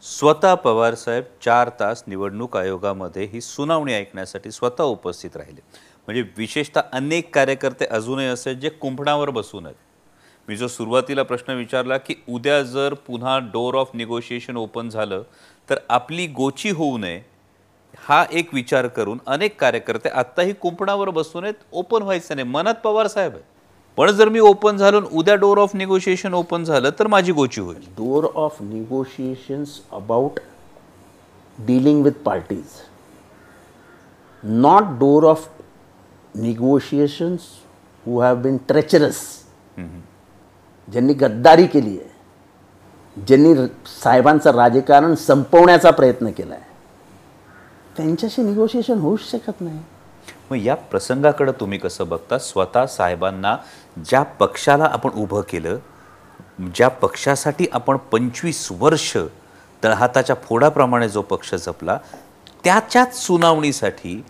स्वतः पवार साहेब चार तास निवडणूक आयोगामध्ये ही सुनावणी ऐकण्यासाठी स्वतः उपस्थित राहिले. म्हणजे विशेषतः अनेक कार्यकर्ते अजूनही असे जे कुंपणावर बसून आहेत. मी जो सुरुवातीला प्रश्न विचारला की उद्या जर पुन्हा डोर ऑफ निगोशिएशन ओपन झालं तर आपली गोची होऊ नये हा एक विचार करून अनेक कार्यकर्ते आत्ताही कुंपणावर बसून आहेत ओपन व्हायचं नाही. मनात पवार साहेब आहे पण जर मी ओपन झालो उद्या डोर ऑफ निगोशिएशन ओपन झालं तर माझी गोची होईल. Door of negotiations about dealing with parties, not door of negotiations who have been treacherous, ज्यांनी गद्दारी केली आहे ज्यांनी साहेबांचं राजकारण संपवण्याचा प्रयत्न केला आहे त्यांच्याशी निगोशिएशन होऊच शकत नाही. मग या प्रसंगाकडे तुम्ही कसं बघता? स्वतः साहेबांना ज्या पक्षाला आपण उभं केलं ज्या पक्षासाठी आपण पंचवीस वर्ष तळहाताच्या फोडाप्रमाणे जो पक्ष जपला त्याच्याच सुनावणीसाठी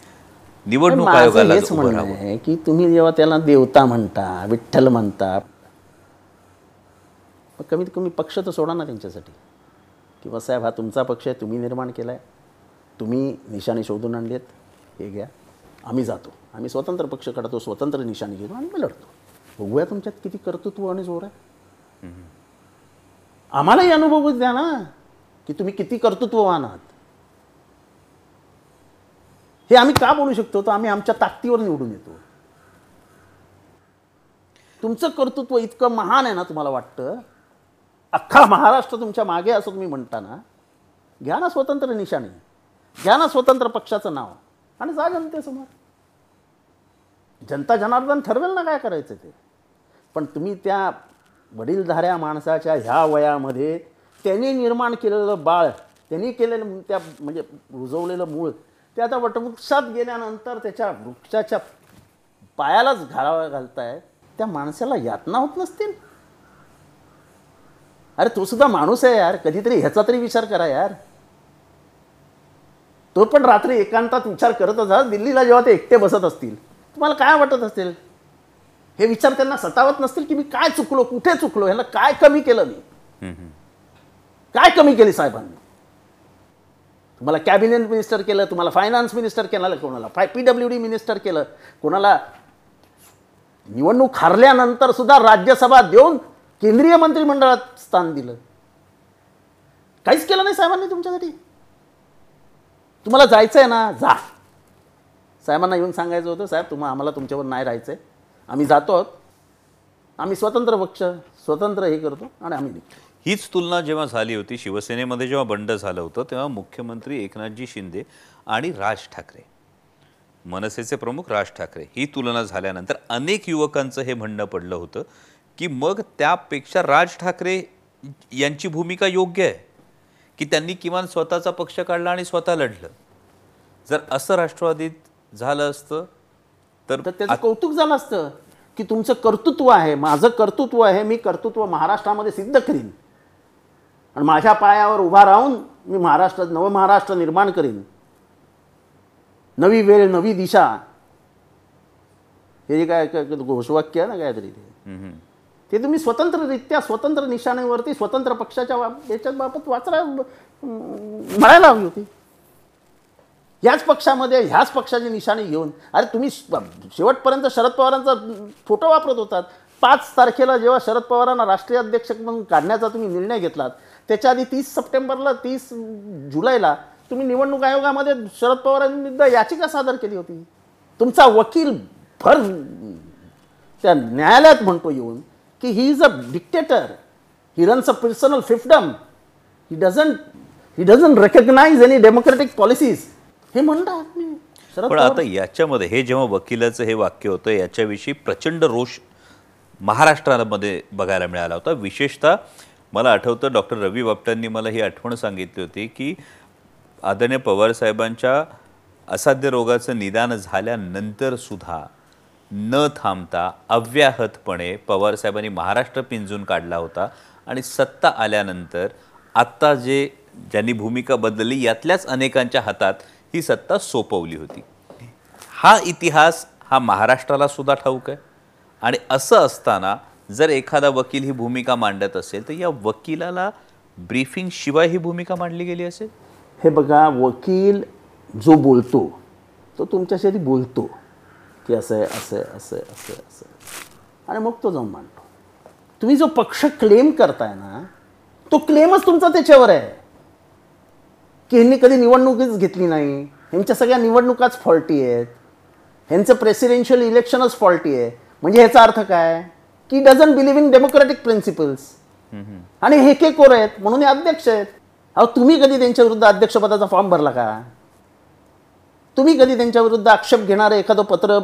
निवडणूक आयोगाला हेच म्हणणं आहे की तुम्ही जेव्हा त्याला देवता म्हणता विठ्ठल म्हणता मग कमीत कमी पक्ष तर सोडा ना त्यांच्यासाठी. किंवा साहेब हा तुमचा पक्ष आहे तुम्ही निर्माण केला आहे तुम्ही निशाणी शोधून आणली आहेत हे घ्या. आम्ही जातो. आम्ही स्वतंत्र पक्ष काढतो स्वतंत्र निशाणी घेतो आणि मी लढतो. बघूया तुमच्यात किती कर्तृत्व आणि जोर आहे. आम्हालाही अनुभवच द्या ना की तुम्ही किती कर्तृत्ववान आहात. हे आम्ही का बोलू शकतो? तर आम्ही आमच्या ताकदीवर निवडून येतो. तुमचं कर्तृत्व इतकं महान आहे ना तुम्हाला वाटतं? अख्खा महाराष्ट्र तुमच्या मागे असं तुम्ही म्हणता ना घ्या ना स्वतंत्र निशाणी. घ्या ना स्वतंत्र पक्षाचं नाव आणि जा जनतेसमोर. जनता जनार्दन ठरवेल ना काय करायचं ते. पण तुम्ही त्या वडीलधाऱ्या माणसाच्या ह्या वयामध्ये त्यांनी निर्माण केलेलं बाळ त्यांनी केलेलं त्या म्हणजे रुजवलेलं मूळ ते आता वटवृक्षात गेल्यानंतर त्याच्या वृक्षाच्या पायालाच घालावा घालताय त्या माणसाला यातना होत नसतील? अरे तो सुद्धा माणूस आहे यार. कधीतरी ह्याचा तरी विचार करा यार. तो पण रात्री एकांतात विचार करतच हा दिल्लीला जेव्हा ते एकटे बसत असतील तुम्हाला काय वाटत असेल हे विचार त्यांना सतावत नसतील की मी काय चुकलो कुठे चुकलो? ह्याला काय कमी केलं मी? काय कमी केली साहेबांनी? तुम्हाला कॅबिनेट मिनिस्टर केलं तुम्हाला फायनान्स मिनिस्टर केलं कोणाला? फाय पी डब्ल्यू डी मिनिस्टर केलं. कोणाला निवडणूक हारल्यानंतर सुद्धा राज्यसभा देऊन केंद्रीय मंत्रिमंडळात स्थान दिलं. काहीच केलं नाही साहेबांनी तुमच्यासाठी. तुम्हाला जायचं आहे ना जा. साहेबांना येऊन सांगायचं होतं साहेब तुम्हाला आम्हाला तुमच्यावर नाही राहायचं आहे आम्ही जातो आहोत. आम्ही स्वतंत्र पक्ष स्वतंत्र हे करतो आणि आम्ही हीच तुलना जेव्हा झाली होती शिवसेनेमध्ये जेव्हा बंड झालं होतं तेव्हा मुख्यमंत्री एकनाथजी शिंदे आणि राज ठाकरे मनसेचे प्रमुख राज ठाकरे ही तुलना झाल्यानंतर अनेक युवकांचं हे म्हणणं पडलं होतं की मग त्यापेक्षा राज ठाकरे यांची भूमिका योग्य आहे? की त्यांनी किमान स्वतःचा पक्ष काढला आणि स्वतः लढलं? जर असं राष्ट्रवादीत झालं असतं तर त्याचं कौतुक झालं असतं की तुमचं कर्तृत्व आहे माझं कर्तृत्व आहे मी कर्तृत्व महाराष्ट्रामध्ये सिद्ध करीन. आणि माझ्या पायावर उभा राहून मी महाराष्ट्र नव महाराष्ट्र निर्माण करीन. नवी वेळ नवी दिशा. हे जे काय काय- काय घोषवाक्य आहे ना काहीतरी ते. ते तुम्ही स्वतंत्ररित्या स्वतंत्र निशाणेवरती स्वतंत्र पक्षाच्या बाब- याच्या बाबत वाचरा म्हणायला हवी होती. याच पक्षामध्ये ह्याच पक्षाची निशाणी घेऊन अरे तुम्ही श- शेवटपर्यंत शरद पवारांचा फोटो वापरत होतात. पाच तारखेला जेव्हा शरद पवारांना राष्ट्रीय अध्यक्ष म्हणून काढण्याचा तुम्ही निर्णय घेतलात त्याच्या आधी तीस सप्टेंबरला तीस जुलैला तुम्ही निवडणूक आयोगामध्ये शरद पवारांविरुद्ध याचिका सादर केली होती. तुमचा वकील भर त्या न्यायालयात म्हणतो येऊन की he is a dictator he runs a personal fiefdom he doesn't he doesn't recognise any democratic policies हे म्हणतात मी पण आता याच्यामध्ये हे जेव्हा वकिलाचं हे वाक्य होतं याच्याविषयी प्रचंड रोष महाराष्ट्रामध्ये बघायला मिळाला होता. विशेषतः मला आठवतं डॉक्टर रवी बापटांनी मला ही आठवण सांगितली होती की आदरणीय पवारसाहेबांच्या असाध्य रोगाचं निदान झाल्यानंतर सुद्धा न थांबता अव्याहतपणे पवारसाहेबांनी महाराष्ट्र पिंजून काढला होता आणि सत्ता आल्यानंतर आत्ता जे ज्यांनी भूमिका बदलली यातल्याच अनेकांच्या हातात ही सत्ता सोपवली होती. हा इतिहास हा महाराष्ट्राला सुद्धा ठाऊक आहे. आणि असं असताना जर एखादा वकील ही भूमिका मांडत असेल तर या वकिलाला ब्रीफिंग शिवाय ही भूमिका मांडली गेली असेल? हे बघा वकील जो बोलतो तो तुमच्याशी बोलतो. की असं आहे असं आहे असं आहे असं आहे असं आहे. आणि मग तो जाऊन मांडतो. तुम्ही जो पक्ष क्लेम करताय ना तो क्लेमच तुमचा त्याच्यावर आहे. की ह्यांनी कधी निवडणुकीच घेतली नाही. ह्यांच्या सगळ्या निवडणुकाच फॉल्टी आहेत. ह्यांचं प्रेसिडेन्शियल इलेक्शनच फॉल्टी आहे. म्हणजे ह्याचा अर्थ काय? की doesn't believe in democratic principles आणि हे के कोर आहेत म्हणून हे अध्यक्ष आहेत. अहो तुम्ही कधी त्यांच्या विरुद्ध अध्यक्षपदाचा फॉर्म भरला का? तुम्ही कधी त्यांच्या विरुद्ध आक्षेप घेणारं एखादं पत्र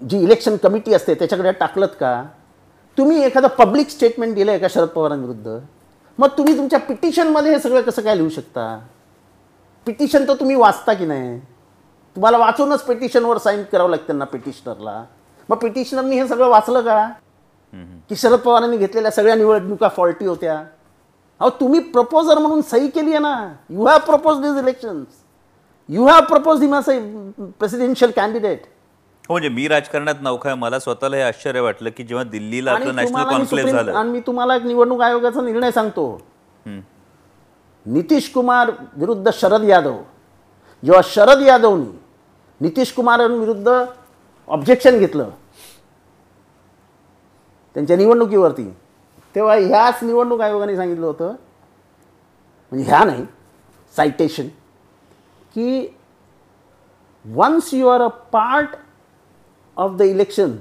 जी इलेक्शन कमिटी असते त्याच्याकडे टाकलत का? तुम्ही एखादं पब्लिक स्टेटमेंट दिलं आहे का शरद पवारांविरुद्ध? मग तुम्ही तुमच्या पिटिशनमध्ये हे सगळं कसं काय लिहू शकता? पिटिशन तर तुम्ही वाचता की नाही? तुम्हाला वाचूनच पिटिशनवर साईन करावं लागतं ना पिटिशनरला मग पिटिशनरनी हे सगळं वाचलं का? की शरद पवारांनी घेतलेल्या सगळ्या निवडणुका फॉल्टी होत्या. अहो तुम्ही प्रपोजर म्हणून सही केली आहे ना. You have propose this elections you have propose him as presidential candidate हो म्हणजे मी राजकारणात आहे. मला स्वतःला हे आश्चर्य वाटलं की जेव्हा दिल्लीला आपलं नॅशनल कॉन्क्लेव्ह झालं. आणि मी तुम्हाला एक निवडणूक आयोगाचा निर्णय सांगतो. नितीश कुमार विरुद्ध शरद यादव. जेव्हा शरद यादवनी नितीश कुमारांविरुद्ध ऑब्जेक्शन घेतलं त्यांच्या निवडणुकीवरती तेव्हा ह्याच निवडणूक आयोगाने सांगितलं होतं. म्हणजे ह्या नाही सायटेशन की once you are a part of the election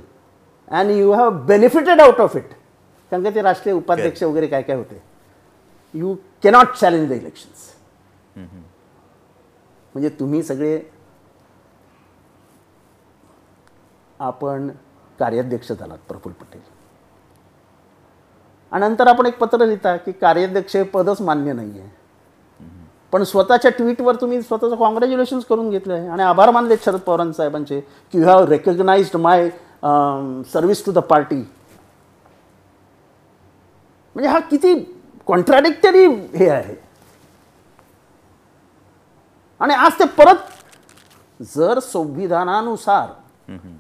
and you have benefited out of it कारण का ते राष्ट्रीय उपाध्यक्ष वगैरे काय काय होते? You cannot challenge the elections म्हणजे तुम्ही सगळे आपण कार्याध्यक्ष झालात प्रफुल्ल पटेल. आणि नंतर आपण एक पत्र लिहिता की कार्याध्यक्ष हे पदच मान्य नाही आहे पण स्वतःच्या ट्विटवर तुम्ही स्वतःचं कॉंग्रॅच्युलेशन्स करून घेतलं आहे आणि आभार मानले शरद पवार साहेबांचे की you have recognised my service to the party म्हणजे हा किती कॉन्ट्राडिक्टरी हे आहे. आणि आज ते परत जर संविधानानुसार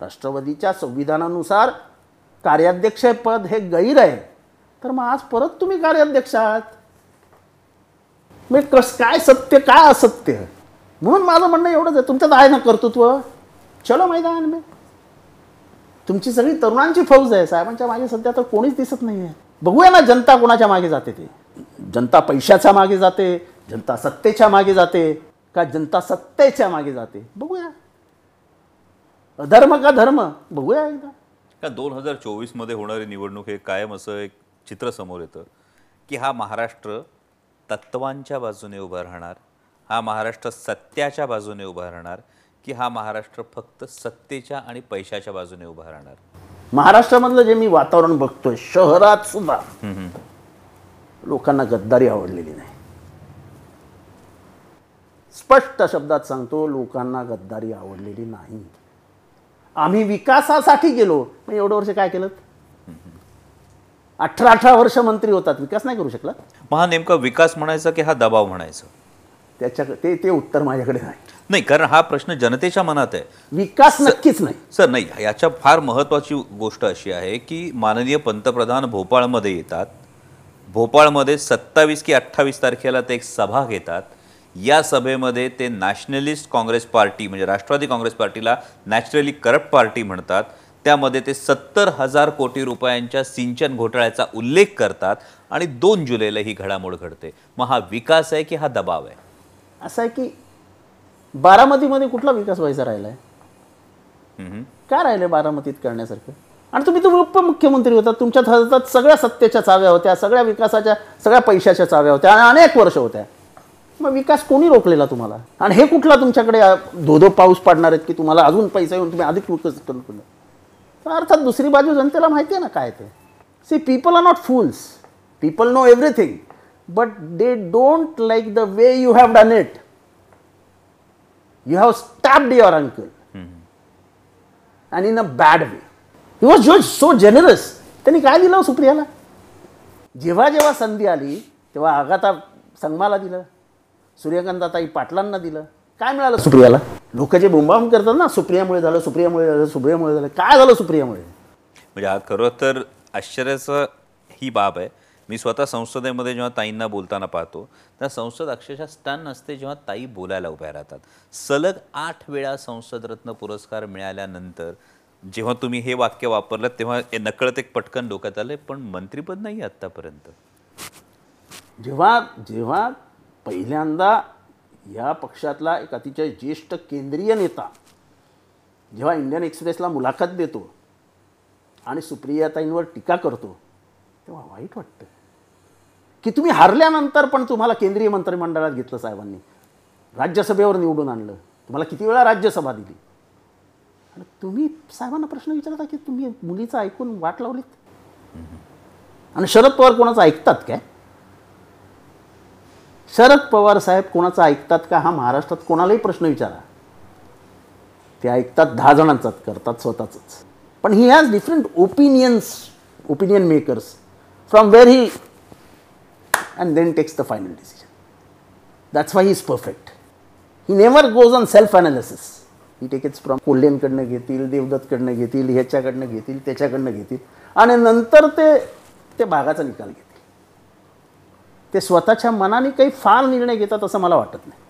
राष्ट्रवादीच्या संविधानानुसार कार्याध्यक्ष पद हे गैर आहे तर मग आज परत तुम्ही कार्याध्यक्ष आहात. मी कस काय सत्य काय असत्य? म्हणून माझं म्हणणं एवढंच आहे. तुमच्यात आहे ना कर्तृत्व? चलो मैदान मी. तुमची सगळी तरुणांची फौज आहे साहेबांच्या मागे सध्या तर कोणीच दिसत नाही आहे बघूया ना जनता कोणाच्या मागे जाते ते. जनता पैशाच्या मागे जाते जनता सत्तेच्या मागे जाते का जनता सत्तेच्या मागे जाते? बघूया. अधर्म का धर्म? बघूया एकदा. का दोन हजार चोवीसमध्ये होणारी निवडणूक हे कायम असं एक चित्र समोर येतं की हा महाराष्ट्र तत्वांच्या बाजूने उभा राहणार हा महाराष्ट्र सत्याच्या बाजूने उभा राहणार की हा महाराष्ट्र फक्त सत्तेच्या आणि पैशाच्या बाजूने उभा राहणार? महाराष्ट्रामधलं जे मी वातावरण बघतोय शहरात सुद्धा लोकांना गद्दारी आवडलेली नाही. स्पष्ट शब्दात सांगतो लोकांना गद्दारी आवडलेली नाही. आम्ही विकासासाठी गेलो. मग एवढं वर्ष काय केलं? अठरा अठरा वर्ष मंत्री होतात. विकास नाही करू शकला? मग हा नेमका विकास म्हणायचा की हा दबाव म्हणायचा? त्याच्या ते ते उत्तर माझ्याकडे नाही. नाही कारण हा प्रश्न जनतेच्या मनात आहे. विकास नक्कीच नाही. सर नाही याच्या फार महत्त्वाची गोष्ट अशी आहे की माननीय पंतप्रधान भोपाळमध्ये येतात. भोपाळमध्ये सत्तावीस की अठ्ठावीस तारखेला ते एक सभा घेतात. या सभेमध्ये ते नॅशनलिस्ट काँग्रेस पार्टी म्हणजे राष्ट्रवादी काँग्रेस पार्टीला नॅचरली करप्ट पार्टी म्हणतात. त्यामध्ये ते सत्तर हजार कोटी रुपयांच्या सिंचन घोटाळ्याचा उल्लेख करतात. आणि दोन जुलैला ही घडामोड घडते. मग हा विकास आहे की हा दबाव आहे? असं आहे की बारामतीमध्ये कुठला विकास व्हायचा राहिला आहे. काय राहिले बारामतीत करण्यासारखं? आणि तुम्ही तुम्ही उपमुख्यमंत्री होता तुमच्या हातात सगळ्या सत्तेच्या चाव्या होत्या सगळ्या विकासाच्या सगळ्या पैशाच्या चाव्या होत्या आणि अनेक वर्ष होत्या. मग विकास कोणी रोखलेला तुम्हाला? आणि हे कुठला तुमच्याकडे अ, धो धो पाऊस पडणार आहेत की तुम्हाला अजून पैसा येऊन तुम्ही अधिक विकसित करून तर अर्थात दुसरी बाजू जनतेला माहिती आहे ना काय ते? See people are not fools people know everything but they don't like the way you have done it you have stabbed your uncle and in a bad way he was जो सो जेनरस त्यांनी काय दिलं हो सुप्रियाला? जेव्हा जेव्हा संधी आली तेव्हा आगाता संगमाला दिलं सूर्यकांताताई पाटलांना दिलं. काय मिळालं सुप्रियाला? लोक जे बोंबाबोंब करतात ना सुप्रियामुळे झालं सुप्रियामुळे झालं सुप्रियामुळे झालं. काय झालं सुप्रियामुळे? म्हणजे हा खरं तर आश्चर्याचं ही बाब आहे. मी स्वतः संसदेमध्ये जेव्हा ताईंना बोलताना पाहतो त्या संसद अक्षरशः स्टन असते जेव्हा ताई बोलायला उभ्या राहतात. सलग आठ वेळा संसद रत्न पुरस्कार मिळाल्यानंतर जेव्हा तुम्ही हे वाक्य वापरलं तेव्हा हे नकळत एक पटकन डोक्यात आलं पण मंत्रीपद नाही आत्तापर्यंत जेव्हा जेव्हा पहिल्यांदा या पक्षातला एक अतिशय ज्येष्ठ केंद्रीय नेता जेव्हा इंडियन एक्सप्रेसला मुलाखत देतो आणि सुप्रियाताईंवर टीका करतो तेव्हा वाईट वाटतं. की तुम्ही हारल्यानंतर पण तुम्हाला केंद्रीय मंत्रिमंडळात घेतलं साहेबांनी. राज्यसभेवर निवडून आणलं. तुम्हाला किती वेळा राज्यसभा दिली? आणि तुम्ही साहेबांना प्रश्न विचारता की तुम्ही मुलीचं ऐकून वाट लावलीत? आणि शरद पवार कोणाचं ऐकतात काय? शरद पवार साहेब कोणाचं ऐकतात का? हा महाराष्ट्रात कोणालाही प्रश्न विचारा. ते ऐकतात दहा जणांचाच करतात स्वतःच पण he has different opinions opinion makers from where he and then takes the final decision that's why he is perfect he never goes on self analysis he takes it from कोल्हेंकडनं घेतील देवदत्तकडनं घेतील ह्याच्याकडनं घेतील त्याच्याकडनं घेतील आणि नंतर ते ते भागाचा निकाल घेतील ते स्वतःच्या मनाने काही फार निर्णय घेतात असं मला वाटत नाही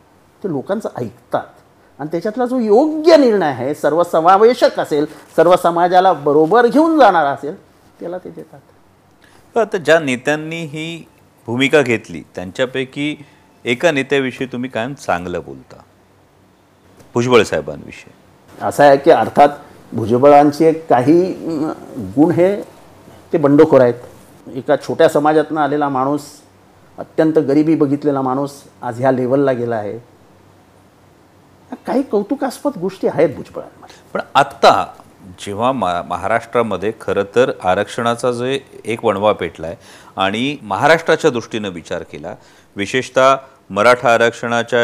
ते लोकांचं ऐकतात आणि त्याच्यातला जो योग्य निर्णय आहे सर्वसमावेशक असेल सर्व समाजाला बरोबर घेऊन जाणारा असेल त्याला ते देतात तर ज्या नेत्यांनी ही भूमिका घेतली त्यांच्यापैकी एका नेत्याविषयी तुम्ही कायम चांगलं बोलता. भुजबळ साहेबांविषयी. असं आहे की अर्थात भुजबळांचे काही गुण हे ते बंडखोर आहेत. एका छोट्या समाजातनं आलेला माणूस अत्यंत गरिबी बघितलेला माणूस आज ह्या लेवलला गेला आहे. काही कौतुकास्पद गोष्टी आहेत भुजबळांमध्ये. पण आत्ता जेव्हा मा महाराष्ट्रामध्ये खरं तर आरक्षणाचा जो एक वणवा पेटला आहे आणि महाराष्ट्राच्या दृष्टीनं विचार केला विशेषतः मराठा आरक्षणाच्या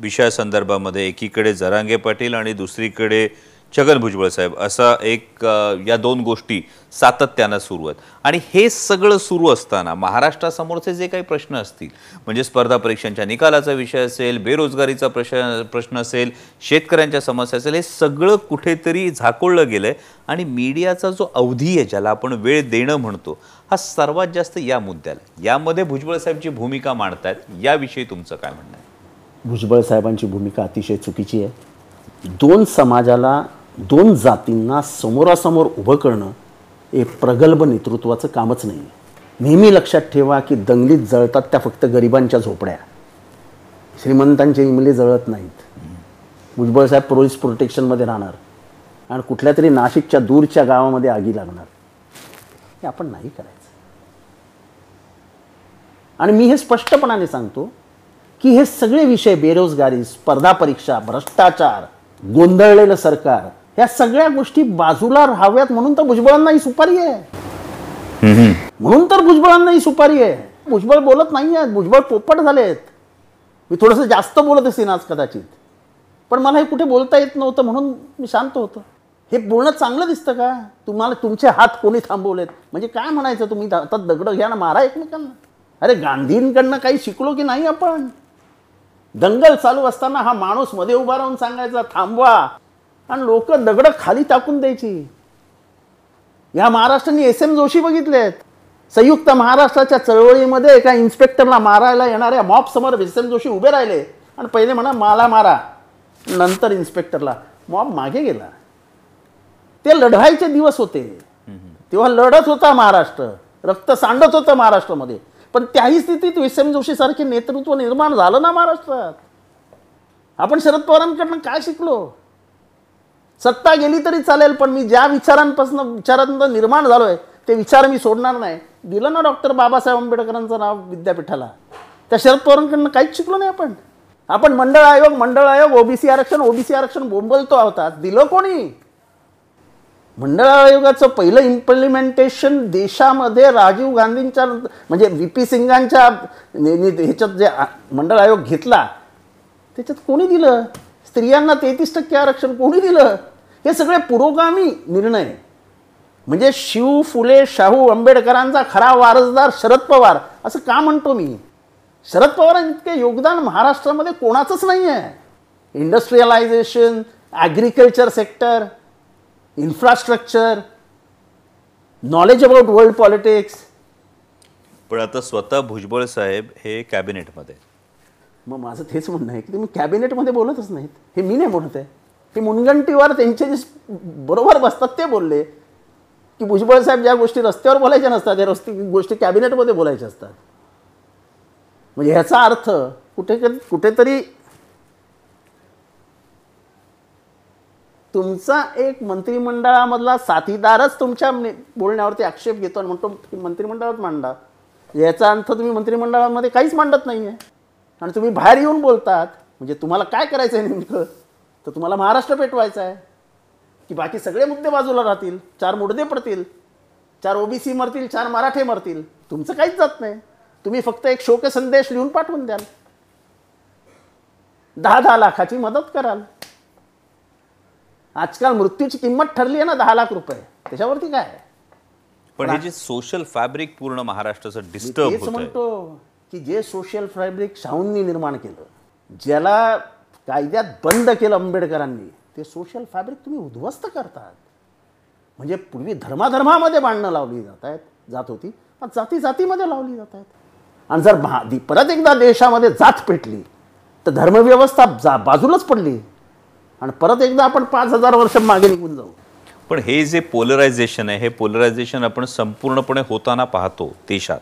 विषयासंदर्भामध्ये एकीकडे जरांगे पाटील आणि दुसरीकडे छगन भुजबळ साहेब असा एक या दोन गोष्टी सातत्यानं सुरू आहेत. आणि हे सगळं सुरू असताना महाराष्ट्रासमोरचे जे काही प्रश्न असतील म्हणजे स्पर्धा परीक्षांच्या निकालाचा विषय असेल बेरोजगारीचा प्रश्न प्रश्न असेल शेतकऱ्यांच्या समस्या असेल हे सगळं कुठेतरी झाकोळलं गेलं आहे आणि मीडियाचा जो अवधी आहे ज्याला आपण वेळ देणं म्हणतो हा सर्वात जास्त या मुद्द्याला यामध्ये भुजबळ साहेबची भूमिका मांडतायत. याविषयी तुमचं काय म्हणणं आहे? भुजबळ साहेबांची भूमिका अतिशय चुकीची आहे. दोन समाजाला दोन जातींना समोरासमोर उभं करणं हे प्रगल्भ नेतृत्वाचं कामच नाही नेहमी लक्षात ठेवा की दंगलीत जळतात त्या फक्त गरिबांच्या झोपड्या. श्रीमंतांचे इमले जळत नाहीत. भुजबळ साहेब पोलीस प्रोटेक्शनमध्ये राहणार. आणि कुठल्या तरी नाशिकच्या दूरच्या गावामध्ये आगी लागणार. हे आपण नाही करायचं. आणि मी हे स्पष्टपणाने सांगतो की हे सगळे विषय बेरोजगारी स्पर्धा परीक्षा भ्रष्टाचार गोंधळलेलं सरकार ह्या सगळ्या गोष्टी बाजूला राहाव्यात म्हणून तर भुजबळांना ही सुपारी आहे. म्हणून तर भुजबळांना ही सुपारी आहे. भुजबळ बोलत नाही आहेत भुजबळ पोपट झालेत. मी थोडंसं जास्त बोलत असेन आज कदाचित. पण मला हे कुठे बोलता येत नव्हतं म्हणून मी शांत होतो. हे बोलणं चांगलं दिसतं का? तुम्हाला तुमचे हात कोणी थांबवलेत? म्हणजे काय म्हणायचं तुम्ही? हातात दगडं घ्या ना मारा एकमेकांना. अरे गांधींकडनं काही शिकलो की नाही आपण? दंगल चालू असताना हा माणूसमध्ये उभा राहून सांगायचा थांबवा. आणि लोक दगडं खाली टाकून द्यायची. या महाराष्ट्राने एस एम जोशी बघितलेत. संयुक्त महाराष्ट्राच्या चळवळीमध्ये एका इन्स्पेक्टरला मारायला येणाऱ्या मॉप समोर एस एम जोशी उभे राहिले. आणि पहिले म्हणा मला मारा. नंतर इन्स्पेक्टरला मॉब मागे गेला. ते लढाईचे दिवस होते. तेव्हा लढत होता महाराष्ट्र. रक्त सांडत होतं महाराष्ट्रामध्ये. पण त्याही स्थितीत एस एम जोशी सारखे नेतृत्व निर्माण झालं ना महाराष्ट्रात? आपण शरद पवारांकडनं काय शिकलो? सत्ता गेली तरी चालेल पण मी ज्या विचारांपासून विचारांचं निर्माण झालोय ते विचार मी सोडणार नाही. दिलं ना डॉक्टर बाबासाहेब आंबेडकरांचं नाव विद्यापीठाला. त्या शरद पवारांकडनं काहीच शिकलो नाही आपण. आपण मंडळ आयोग मंडळ आयोग ओबीसी आरक्षण ओबीसी आरक्षण बोंबलतो आहोत आज. दिलं कोणी? मंडळ आयोगाचं पहिलं इम्प्लिमेंटेशन देशामध्ये राजीव गांधींच्या म्हणजे व्ही पी सिंगांच्या ह्याच्यात जे मंडळ आयोग घेतला त्याच्यात कोणी दिलं? स्त्रियांना तेहतीस टक्के आरक्षण कोणी दिलं? हे सगळे पुरोगामी निर्णय. म्हणजे शिव फुले शाहू आंबेडकरांचा खरा वारसदार शरद पवार असं का म्हणतो मी? शरद पवारांइतके योगदान महाराष्ट्रामध्ये कोणाचंच नाही आहे industrialisation agriculture sector infrastructure knowledge about world politics पण आता स्वतः भुजबळ साहेब हे कॅबिनेटमध्ये. मग माझं तेच म्हणणं आहे की तुम्ही कॅबिनेटमध्ये बोलतच नाहीत. हे मी नाही म्हणत आहे. हे मुनगंटीवर त्यांचे जे बरोबर बसतात ते बोलले की भुजबळ साहेब ज्या गोष्टी रस्त्यावर बोलायच्या नसतात त्या रस्ते गोष्टी कॅबिनेटमध्ये बोलायच्या असतात. म्हणजे ह्याचा अर्थ कुठे कुठेतरी तुमचा एक मंत्रिमंडळामधला साथीदारच तुमच्या बोलण्यावरती आक्षेप घेतो आणि म्हणतो की मंत्रिमंडळात मांडा. याचा अर्थ तुम्ही मंत्रिमंडळामध्ये काहीच मांडत नाही आहे आणि तुम्ही बाहेर येऊन बोलतात. म्हणजे तुम्हाला काय करायचं आहे नेमकं? तर तुम्हाला महाराष्ट्र पेटवायचा आहे की बाकी सगळे मुद्दे बाजूला राहतील. चार मुडदे पडतील. चार ओबीसी मरतील चार मराठे मरतील. तुमचं काहीच जात नाही. तुम्ही फक्त एक शोक संदेश लिहून पाठवून द्याल. दहा दहा लाखाची मदत कराल. आजकाल मृत्यूची किंमत ठरली आहे ना दहा लाख रुपये. त्याच्यावरती काय? पण हे जे सोशल फॅब्रिक पूर्ण महाराष्ट्राचं डिस्टर्ब म्हणतो की जे सोशल फॅब्रिक शाहूंनी निर्माण केलं ज्याला कायद्यात बंद केलं आंबेडकरांनी ते सोशल फॅब्रिक तुम्ही उद्ध्वस्त करतात. म्हणजे पूर्वी धर्माधर्मामध्ये भांडणं लावली जात आहेत जात होती आता जाती जातीमध्ये लावली जात आहेत आणि जर महा दि- परत एकदा देशामध्ये जात पेटली तर धर्मव्यवस्था जा बाजूलाच पडली. आणि परत एकदा आपण पाच हजार वर्ष मागे निघून जाऊ. पण हे जे पोलरायझेशन आहे हे पोलरायझेशन आपण संपूर्णपणे होताना पाहतो देशात.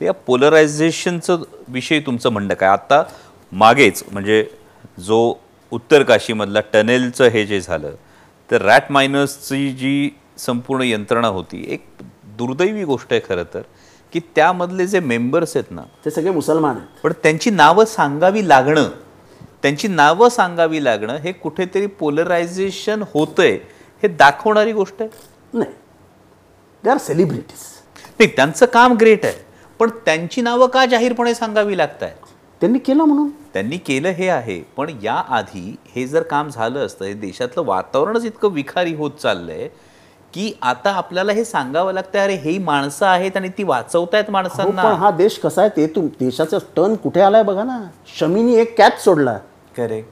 तर या पोलरायझेशनचं विषयी तुमचं म्हणणं काय? आता मागेच म्हणजे जो उत्तर काशीमधला टनेलचं हे जे झालं तर रॅट मायनर्सची जी संपूर्ण यंत्रणा होती एक दुर्दैवी गोष्ट आहे खरं तर की त्यामधले जे मेंबर्स आहेत ना ते सगळे मुसलमान आहेत. पण त्यांची नावं सांगावी लागणं त्यांची नावं सांगावी लागणं हे कुठेतरी पोलरायझेशन होतंय हे दाखवणारी गोष्ट आहे? नाही. दे आर सेलिब्रिटीज नाही त्यांचं काम ग्रेट आहे. पण त्यांची नावं का जाहीरपणे सांगावी लागत आहेत त्यांनी केलं म्हणून. त्यांनी केलं हे आहे पण याआधी हे जर काम झालं असतं हे देशातलं वातावरणच इतकं विखारी होत चाललंय की आता आपल्याला हे सांगावं लागतं अरे ही माणसं आहेत आणि ती वाचवतायत हो, माणसांना पण हा देश कसा आहे ते तुम देशाचा टर्न कुठे आलाय बघा ना. शमीनी एक कॅच सोडला. करेक्ट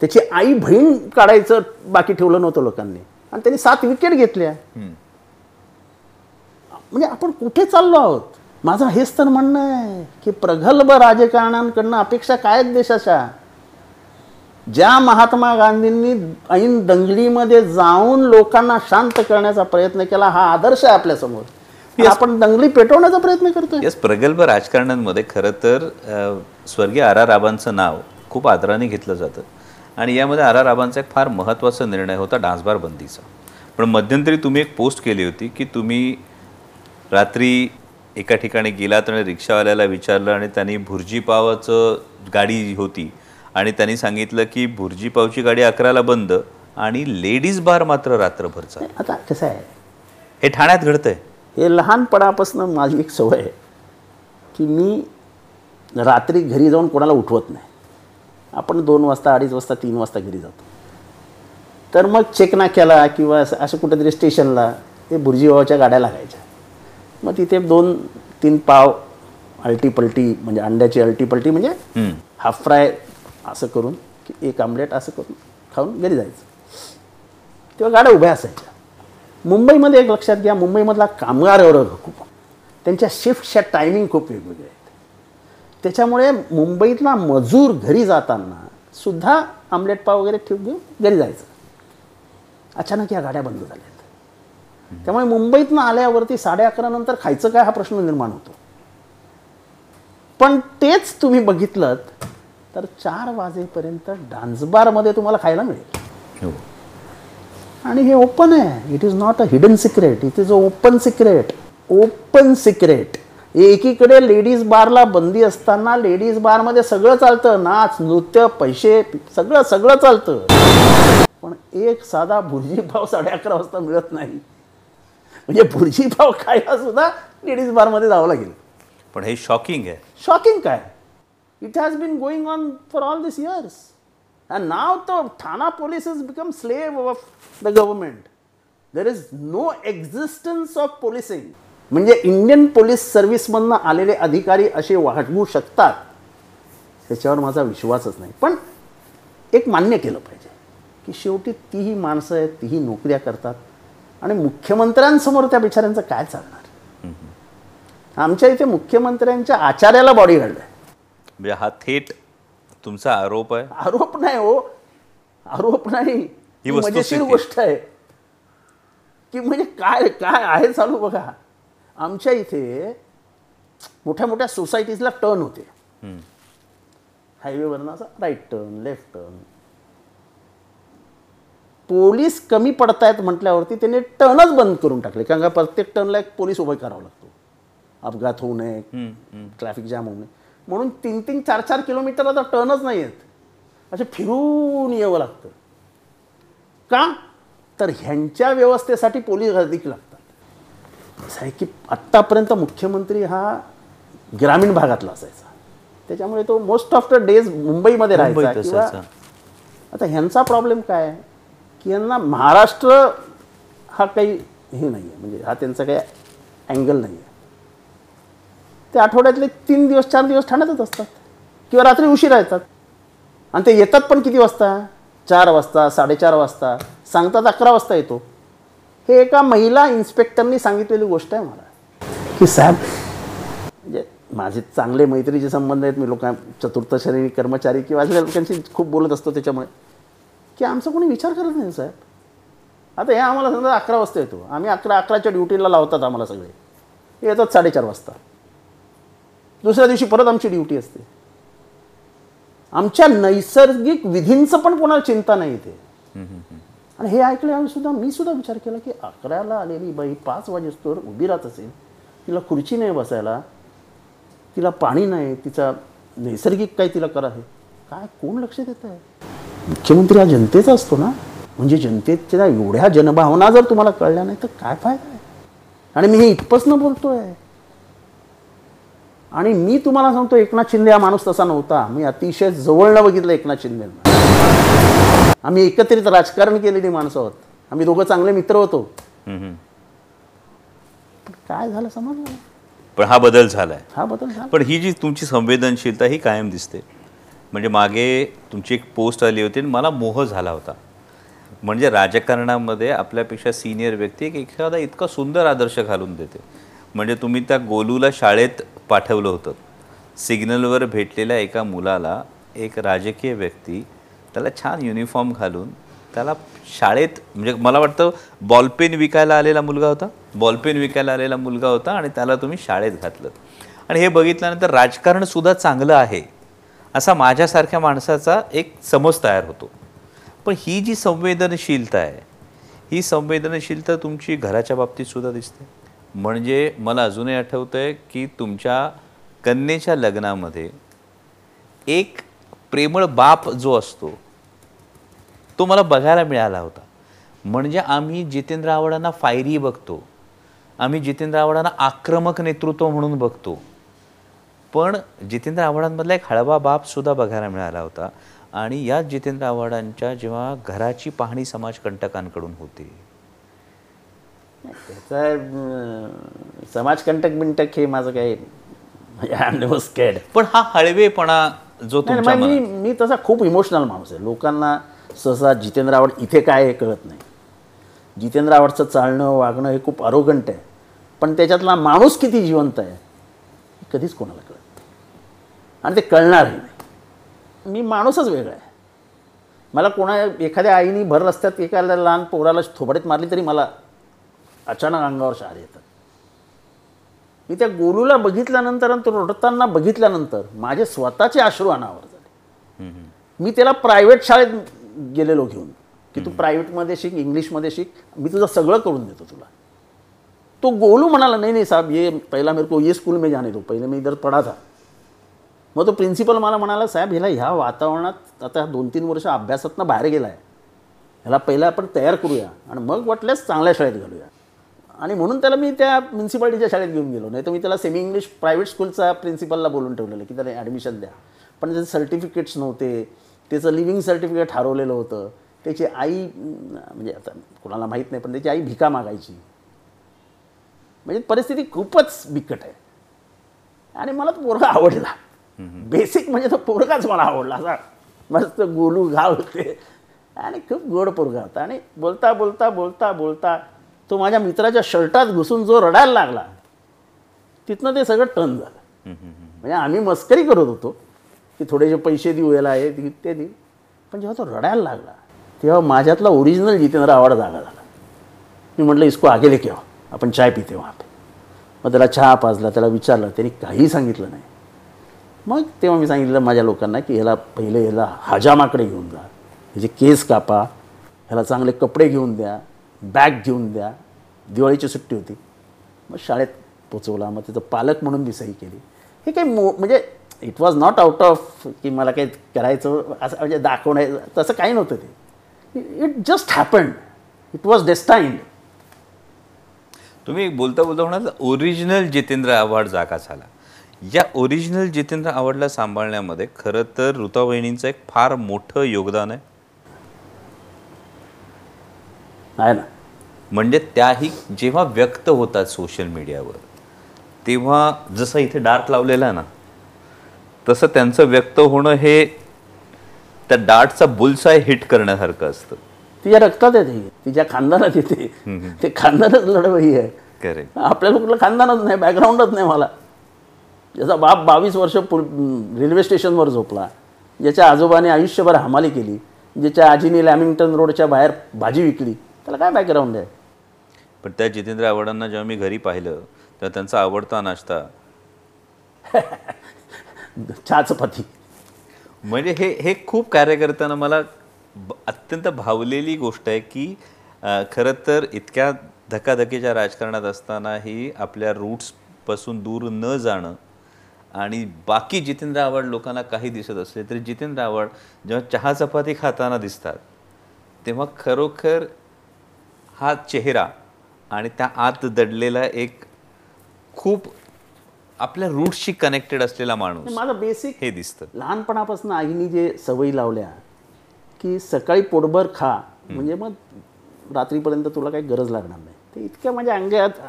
त्याची आई बहीण काढायचं बाकी ठेवलं नव्हतं लोकांनी. आणि त्यांनी सात विकेट घेतल्या. म्हणजे आपण कुठे चाललो आहोत? माझं हेच तर म्हणणं आहे की प्रगल्भ राजकारण्यांकडनं अपेक्षा काय आहेत देशाच्या? ज्या महात्मा गांधींनी ऐन दंगलीमध्ये जाऊन लोकांना शांत करण्याचा प्रयत्न केला हा आदर्श आहे आपल्यासमोर आपण दंगली पेटवण्याचा प्रयत्न करतोय. यस प्रगल्भ राजकारण्यांमध्ये खरं तर स्वर्गीय आर आर राबांचं नाव खूप आदराने घेतलं जातं. आणि यामध्ये आर आर राबांचा एक फार महत्त्वाचा निर्णय होता डान्सबार बंदीचा. पण मध्यंतरी तुम्ही एक पोस्ट केली होती की तुम्ही रात्री एका ठिकाणी गेलात आणि रिक्षावाल्याला विचारलं आणि त्यांनी भुर्जी पावाचं गाडी होती. आणि त्यांनी सांगितलं की भुर्जी पावची गाडी अकराला बंद आणि लेडीज बार मात्र रात्रभर चालू. आता कसं आहे? हे ठाण्यात घडतंय. हे लहानपणापासून माझी एक सवय आहे की मी रात्री घरी जाऊन कोणाला उठवत नाही. आपण दोन वाजता अडीच वाजता तीन वाजता घरी जातो. तर मग चेकना केला किंवा असं असं कुठेतरी स्टेशनला ते बुर्जीबाबाच्या गाड्या लागायच्या. मग तिथे दोन तीन पाव अल्टी पलटी म्हणजे अंड्याची अल्टी पलटी म्हणजे. हाफ फ्राय असं करून की एक आमलेट असं करून खाऊन घरी जायचं. तेव्हा गाड्या उभ्या असायच्या. मुंबईमध्ये एक लक्षात घ्या मुंबईमधला कामगार वर्ग खूप त्यांच्या शिफ्टच्या टायमिंग खूप वेगवेगळ्या आहेत. त्याच्यामुळे मुंबईतला मजूर घरी जाताना सुद्धा आमलेट पाव वगैरे ठेवून घेऊन घरी जायचं. अचानक या गाड्या बंद झाल्या. त्यामुळे मुंबईतनं आल्यावरती साडे अकरा नंतर खायचं काय हा प्रश्न निर्माण होतो. पण तेच तुम्ही बघितलं तर चार वाजेपर्यंत डान्सबारमध्ये तुम्हाला खायला मिळेल. हो. आणि हे ओपन आहे. It is not a hidden secret it is a open secret open secret एकीकडे लेडीज बारला बंदी असताना लेडीज बारमध्ये सगळं चालतं. नाच नृत्य पैसे सगळं सगळं चालतं. पण एक साधा भुर्जी पाव साडे अकरा वाजता मिळत नाही. म्हणजे भुर्जी पाव खायला सुद्धा लेडीज बारमध्ये जावं लागेल. पण हे शॉकिंग आहे. शॉकिंग काय? It has been going on for all this years and now the Thane police is become slave of the government there is no existence of policing म्हणजे इंडियन पोलीस सर्व्हिसमधनं आलेले अधिकारी असे वाढवू शकतात त्याच्यावर माझा विश्वासच नाही. पण एक मान्य केलं पाहिजे की शेवटी तीही माणसं आहेत तीही नोकऱ्या करतात. आणि मुख्यमंत्र्यांसमोर त्या बिचाऱ्यांचं काय चालणार? आमच्या इथे मुख्यमंत्र्यांच्या आचार्याला बॉडीगार्ड आहे म्हणजे हा थेट तुमचा आरोप आहे? आरोप नाही हो. आरोप नाही. ही. मजेशीर गोष्ट आहे. की म्हणजे काय काय आहे चालू बघा. आमच्या इथे मोठ्या मोठ्या सोसायटीजला टर्न होते. हायवेवरनं असं right turn left turn police कमी पडतायत म्हटल्यावरती त्याने टर्नच बंद करून टाकले. कारण का प्रत्येक टर्नला एक पोलीस उभा करावा लागतो. अपघात होऊ नये. ट्रॅफिक जाम होऊ नये. म्हणून तीन तीन चार चार किलोमीटर आता टर्नच नाही आहेत. असे फिरून यावं लागतं. का? तर ह्यांच्या व्यवस्थेसाठी पोलीस अधिक लागतात. असं आहे की आत्तापर्यंत मुख्यमंत्री हा ग्रामीण भागातला असायचा. त्याच्यामुळे तो मोस्ट ऑफ द डेज मुंबईमध्ये राहायचा किंवा. आता ह्यांचा प्रॉब्लेम काय आहे? की यांना महाराष्ट्र हा काही हे नाही आहे म्हणजे हा त्यांचा काही अँगल नाही आहे ते आठवड्यातले तीन दिवस चार दिवस ठाण्यातच असतात. किंवा रात्री उशिरा येतात. आणि ते येतात पण किती वाजता? चार वाजता साडेचार वाजता सांगतात अकरा वाजता येतो. हे एका महिला इन्स्पेक्टरनी सांगितलेली गोष्ट आहे मला. की साहेब म्हणजे माझे चांगले मैत्रीचे संबंध आहेत. मी लोकां चतुर्थ श्रेणी कर्मचारी किंवा अशा लोकांशी खूप बोलत असतो त्याच्यामुळे. की आमचा कोणी विचार करत नाही साहेब. आता हे आम्हाला समजा अकरा वाजता येतो. आम्ही अकरा अकराच्या ड्युटीला लावतात आम्हाला सगळे. येतात साडेचार वाजता. दुसऱ्या दिवशी परत आमची ड्युटी असते. आमच्या नैसर्गिक विधींचं पण कोणाला चिंता नाही इथे. आणि हे ऐकल्यावर सुद्धा मी सुद्धा विचार केला की अकराला आलेली बाई पाच वाजेस्तोवर उभी राहत असेल तिला खुर्ची नाही बसायला तिला पाणी नाही तिचा नैसर्गिक काही तिला करा आहे. काय कोण लक्ष देत आहे? मुख्यमंत्री हा जनतेचा असतो ना? म्हणजे जनतेच्या एवढ्या जनभावना जर तुम्हाला कळल्या नाही तर काय फायदा आहे? आणि मी हे इथपसनं बोलतोय. आणि मी तुम्हाला सांगतो एकनाथ शिंदे हा माणूस तसा नव्हता. मी अतिशय जवळनं बघितलं एकनाथ शिंदेंना. आम्ही एकत्रित राजकारण केलेली माणसं आहोत. आम्ही दोघं चांगले मित्र होतो. काय झालं समजलं नाही. पण हा बदल झालाय. हा बदल झाला. पण ही जी तुमची संवेदनशीलता ही कायम दिसते. म्हणजे मागे तुमची एक पोस्ट आली होती आणि मला मोह झाला होता. म्हणजे राजकारणामध्ये आपल्यापेक्षा सिनियर व्यक्ती एक एखादा इतका सुंदर आदर्श घालून देते. म्हणजे तुम्ही त्या गोलूला शाळेत पाठवलं होतं. सिग्नलवर भेटलेल्या एका मुलाला एक राजकीय व्यक्ती त्याला छान युनिफॉर्म घालून त्याला शाळेत म्हणजे मला वाटतं बॉलपेन विकायला आलेला मुलगा होता. बॉलपेन विकायला आलेला मुलगा होता आणि त्याला तुम्ही शाळेत घातलं. आणि हे बघितल्यानंतर राजकारणसुद्धा चांगलं आहे असा माझ्यासारख्या माणसाचा एक समज तयार होतो. पण ही जी संवेदनशीलता आहे ही संवेदनशीलता तुमची घराच्या बाबतीतसुद्धा दिसते? म्हणजे मला अजूनही आठवतं आहे की तुमच्या कन्येच्या लग्नामध्ये एक प्रेमळ बाप जो असतो तो मला बघायला मिळाला होता. म्हणजे आम्ही जितेंद्र आव्हाडांना फायरी बघतो आम्ही जितेंद्र आव्हाडांना आक्रमक नेतृत्व म्हणून बघतो. पण जितेंद्र आव्हाडांमधला एक हळवा बापसुद्धा बघायला मिळाला होता आणि याच जितेंद्र आव्हाडांच्या जेव्हा घराची पाहणी समाजकंटकांकडून होती त्याचा अं, समाजकंटक बिंटक हे माझं काही स्केड पण हा हळवेपणा जो मी मी तसा खूप इमोशनल माणूस आहे. लोकांना सहसा जितेंद्र आव्हाड इथे काय हे कळत नाही. जितेंद्र आव्हाडचं चालणं वागणं हे खूप अरोगंट आहे. पण त्याच्यातला माणूस किती जिवंत आहे हे कधीच कोणाला कळत नाही. आणि ते कळणारही नाही. मी माणूसच वेगळा आहे. मला कोणा एखाद्या आईने भर रस्त्यात एखाद्या लहान पोराला थोबडीत मारली तरी मला अचानक अंगावर शहार येतात. मी त्या गोलूला बघितल्यानंतर आणि तो रडताना बघितल्यानंतर माझे स्वतःचे अश्रू अनावर झाले. मी त्याला प्रायव्हेट शाळेत गेलेलो घेऊन की तू प्रायव्हेटमध्ये शिक इंग्लिशमध्ये शिक मी तुझं सगळं करून देतो तुला. तो गोलू म्हणाला नाही नाही साहब ये पहिला मेरे को ये स्कूल में जाने दो पहिले मी इधर पढ़ा था मग तो प्रिन्सिपल मला म्हणाला साहेब ह्याला ह्या वातावरणात आता दोन तीन वर्ष अभ्यासातनं बाहेर गेला आहे ह्याला पहिला आपण तयार करूया आणि मग वाटल्यास चांगल्या शाळेत घालूया. आणि म्हणून त्याला मी त्या म्युन्सिपाल्टीच्या शाळेत घेऊन गेलो. नाही तर मी त्याला सेमी इंग्लिश प्रायव्हेट स्कूलचा प्रिन्सिपलला बोलून ठेवलेलं की त्याला ॲडमिशन द्या. पण त्याचे सर्टिफिकेट्स नव्हते. त्याचं लिव्हिंग सर्टिफिकेट हरवलेलं होतं. त्याची आई म्हणजे आता कोणाला माहीत नाही पण त्याची आई भिका मागायची. म्हणजे परिस्थिती खूपच बिकट आहे. आणि मला तो पोरगा आवडला. बेसिक म्हणजे तो पोरगाच मला आवडला. असा मस्त गोलू घाव होते. आणि खूप गोड पोरगा होता. आणि बोलता बोलता बोलता बोलता तो माझ्या मित्राच्या शर्टात घुसून जो रडायला लागला तिथनं ते सगळं टर्न झालं. म्हणजे आम्ही मस्करी करत होतो की थोडेसे पैसे देऊ याला हे देऊ ते देऊ. पण जेव्हा तो रडायला लागला तेव्हा माझ्यातला ओरिजिनल जितेंद्र आवाड जागा झाला. मी म्हटलं इसको आगे लेके आपण चाय पिते वहाँ पे. मग त्याला चहा पाजला त्याला विचारलं त्यांनी काही सांगितलं नाही. मग तेव्हा मी सांगितलं माझ्या लोकांना की ह्याला पहिले ह्याला हजामाकडे घेऊन जा. ह्याचे केस कापा ह्याला चांगले कपडे घेऊन द्या. बॅग घेऊन द्या. दिवाळीची सुट्टी होती. मग शाळेत पोचवला. मग त्याचं पालक म्हणून मी सही केली. हे काही मो म्हणजे it was not out of की मला काही करायचं असं म्हणजे दाखवणं तसं काही नव्हतं ते. It just happened it was destined तुम्ही बोलता बोलता म्हणाल ओरिजिनल जितेंद्र आव्हाड जागा झाला. या ओरिजिनल जितेंद्र आव्हाडला सांभाळण्यामध्ये खरं तर ऋता एक फार मोठं योगदान आहे. आहे ना? म्हणजे त्याही जेव्हा व्यक्त होतात सोशल मीडियावर तेव्हा जसं इथे डार्क लावलेला आहे ना तसं त्यांचं व्यक्त होणं हे त्या डार्टचा बुलसाय हिट करण्यासारखं असतं. तिच्या रक्तात आहे ते. तिच्या खानदानात येते ते. खानदानच लढवई आहे. करेक्ट आपल्याला कुठलं खानदानच नाही बॅकग्राऊंडच नाही मला. ज्याचा बाप बावीस वर्ष पु रेल्वे स्टेशनवर झोपला ज्याच्या आजोबाने आयुष्यभर हमाली केली ज्याच्या आजीने लॅमिंग्टन रोडच्या बाहेर भाजी विकली त्याला काय बॅकग्राऊंड आहे? पण त्या जितेंद्र आव्हाडांना जेव्हा मी घरी पाहिलं तेव्हा त्यांचा आवडता नाश्ता चहा चपाती म्हणजे हे हे खूप कार्यकर्त्यांना मला ब- अत्यंत भावलेली गोष्ट आहे की खरं तर इतक्या धकाधकीच्या राजकारणात असतानाही आपल्या रूट्सपासून दूर न जाणं आणि बाकी जितेंद्र आव्हाड लोकांना काही दिसत असले तरी जितेंद्र आव्हाड जेव्हा चहा चपाती खाताना दिसतात तेव्हा खरोखर हा चेहरा आणि त्या आत दडलेला एक खूप आपल्या रूट्सशी कनेक्टेड असलेला माणूस माझं बेसिक हे दिसतं. लहानपणापासून आईने जे सवयी लावल्या की सकाळी पोटभर खा म्हणजे मग रात्रीपर्यंत तुला काही गरज लागणार नाही. ते इतक्या माझ्या अंगात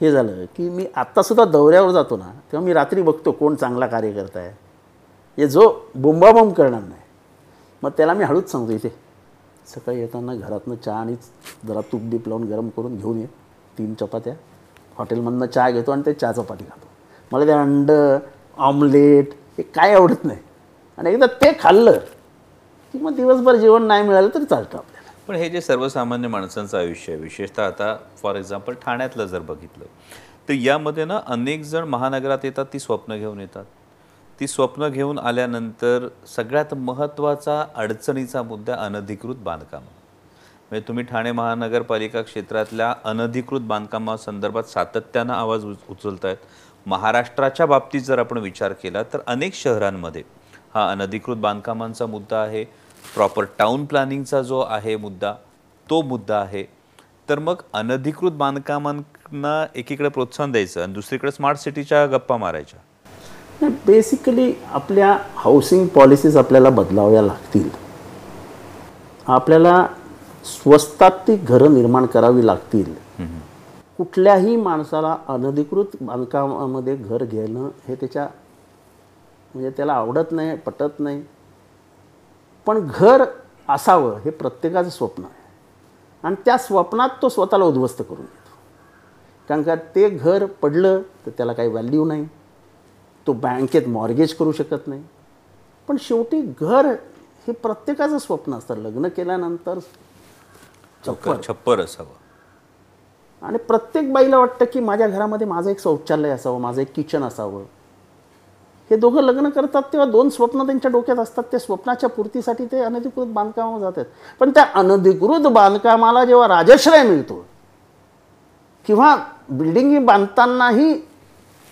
हे झालं की मी आत्तासुद्धा दौऱ्यावर जातो ना तेव्हा मी रात्री बघतो कोण चांगला कार्यकर्ता आहे हे जो बोंबाबोंब करणार नाही. मग त्याला मी हळूच सांगतो इथे सकाळी येताना घरातनं चहा आणि जरा तूप बीप लावून गरम करून घेऊन ये. तीन चपात्या. हॉटेलमधनं चहा घेतो आणि ते चहा चपाती खातो. मला ते अंडं ऑमलेट हे काय आवडत नाही. आणि एकदा ते खाल्लं की मग दिवसभर जेवण नाही मिळालं तरी चालतं आपल्याला. पण हे जे सर्वसामान्य माणसांचं आयुष्य आहे विशेषतः आता फॉर एक्झाम्पल ठाण्यातलं जर बघितलं तर यामध्ये ना अनेक जण महानगरात येतात ती स्वप्न घेऊन येतात. ती स्वप्न घेऊन आल्यानंतर सगळ्यात महत्त्वाचा अडचणीचा मुद्दा अनधिकृत बांधकाम. म्हणजे तुम्ही ठाणे महानगरपालिका क्षेत्रातल्या अनधिकृत बांधकामासंदर्भात सातत्यानं आवाज उच उचलतायत. महाराष्ट्राच्या बाबतीत जर आपण विचार केला तर अनेक शहरांमध्ये हा अनधिकृत बांधकामांचा मुद्दा आहे. प्रॉपर टाऊन प्लॅनिंगचा जो आहे मुद्दा तो मुद्दा आहे. तर मग अनधिकृत बांधकामांना एकीकडे प्रोत्साहन द्यायचं आणि दुसरीकडे स्मार्ट सिटीच्या गप्पा मारायच्या. नाही बेसिकली आपल्या हाऊसिंग पॉलिसीज आपल्याला बदलाव्या लागतील. आपल्याला स्वस्तात ती घरं निर्माण करावी लागतील. कुठल्याही माणसाला अनधिकृत बांधकामामध्ये घर घेणं हे त्याच्या म्हणजे त्याला आवडत नाही पटत नाही. पण घर असावं हे प्रत्येकाचं स्वप्न आहे. आणि त्या स्वप्नात तो स्वतःला उद्ध्वस्त करून येतो कारण का ते घर पडलं तर त्याला काही व्हॅल्यू नाही. तो बँकेत मॉर्गेज करू शकत नाही. पण शेवटी घर हे प्रत्येकाचं स्वप्न असतं. लग्न केल्यानंतर चप्पल. छप्पर असावं. आणि प्रत्येक बाईला वाटतं की माझ्या घरामध्ये माझं एक शौचालय असावं माझं एक किचन असावं. हे दोघं लग्न करतात तेव्हा दोन स्वप्न त्यांच्या डोक्यात असतात. ते स्वप्नाच्या पूर्तीसाठी ते अनधिकृत बांधकामावर जातात. पण त्या अनधिकृत बांधकामाला जेव्हा राजश्रय मिळतो किंवा बिल्डिंगी बांधतानाही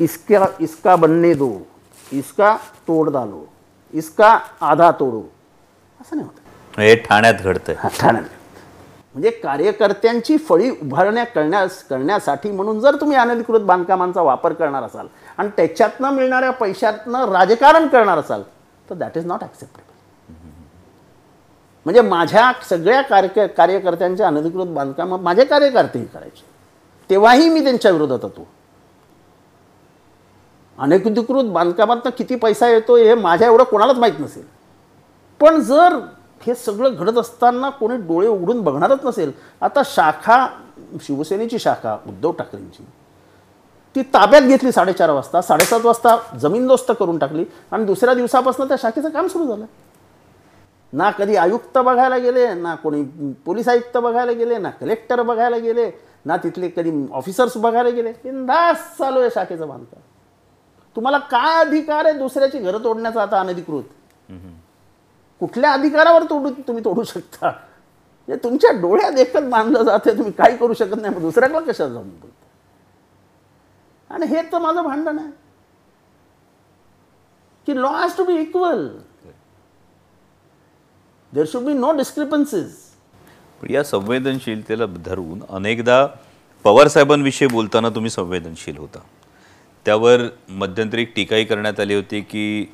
इसका इसका बनने दो इसका तोड डालो इसका आधा तोडो. असं नाही होत. हे ठाण्यात घडतंय. हा, ठाण्यात. म्हणजे कार्यकर्त्यांची फळी उभारण्या करण्यास करण्यासाठी म्हणून जर तुम्ही अनधिकृत बांधकामांचा वापर करणार असाल आणि त्याच्यातनं मिळणाऱ्या पैशातनं राजकारण करणार असाल तर दॅट इज नॉट ॲक्सेप्टेबल म्हणजे माझ्या सगळ्या कार्य कार्यकर्त्यांच्या अनधिकृत बांधकाम माझे कार्यकर्तेही करायचे. तेव्हाही मी त्यांच्या विरोधात होतो. अनधिकृत बांधकामातनं किती पैसा येतो हे माझ्या एवढं कोणालाच माहीत नसेल. पण जर हे सगळं घडत असताना कोणी डोळे उघडून बघणारच नसेल आता शाखा शिवसेनेची शाखा उद्धव ठाकरेंची ती ताब्यात घेतली साडेचार वाजता साडेसात वाजता जमीनदोस्त करून टाकली आणि दुसऱ्या दिवसापासून त्या शाखेचं काम सुरू झालं. ना कधी आयुक्त बघायला गेले ना कोणी पोलीस आयुक्त बघायला गेले ना कलेक्टर बघायला गेले ना तिथले कधी ऑफिसर्स बघायला गेले. बिंदास चालू आहे शाखेचं बांधकाम. तुम्हाला काय अधिकार आहे दुसऱ्याची घरं तोडण्याचा आता अनधिकृत? कुठल्या अधिकारावर तोडू तुम्ही तोडू शकता? हे तुमच्या डोळ्यात एकच बांधलं जाते तुम्ही काही करू शकत नाही मग दुसऱ्याला कशाला जाऊन बोलता? आणि हे तर माझं भांडण आहे. की law has to be equal there should be no discrepancies पण या संवेदनशीलतेला धरून अनेकदा पवार साहेबांविषयी बोलताना तुम्ही संवेदनशील होता. त्यावर मध्यंतरी टीकाही करण्यात आली होती की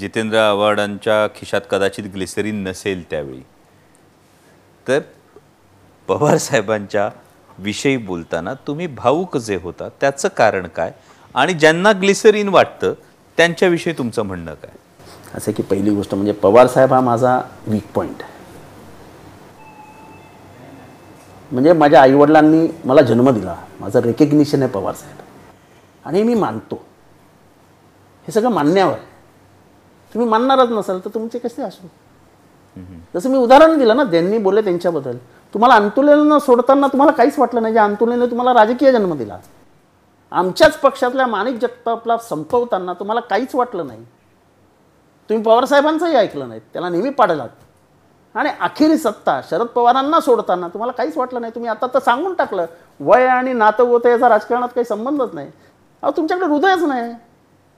जितेंद्र आव्हाडांच्या खिशात कदाचित ग्लिसरीन नसेल त्यावेळी. तर पवार साहेबांच्या विषयी बोलताना तुम्ही भाऊक जे होता त्याचं कारण काय? आणि ज्यांना ग्लिसरीन वाटतं त्यांच्याविषयी तुमचं म्हणणं काय? असं की पहिली गोष्ट म्हणजे पवार साहेब हा माझा वीक पॉईंट म्हणजे माझ्या आईवडिलांनी मला जन्म दिला. माझं रेकग्निशन आहे पवार साहेब. आणि मी मानतो. हे सगळं मान्यावर आहे. तुम्ही मानणारच नसाल तर तुमचे कसे अश्रू जसं मी उदाहरण दिलं ना त्यांनी बोलले त्यांच्याबद्दल तुम्हाला अंतुलेनं सोडताना तुम्हाला काहीच वाटलं नाही. जे अंतुलेनं तुम्हाला राजकीय जन्म दिला. आमच्याच पक्षातल्या माणिक जगतापला संपवताना तुम्हाला काहीच वाटलं नाही. तुम्ही पवारसाहेबांचंही ऐकलं नाही. त्याला नेहमी पाडलात. आणि अखेरी सत्ता शरद पवारांना सोडताना तुम्हाला काहीच वाटलं नाही. तुम्ही आता तर सांगून टाकलं वय आणि नातं होतं याचा राजकारणात काही संबंधच नाही. अहो तुमच्याकडे हृदयच नाही.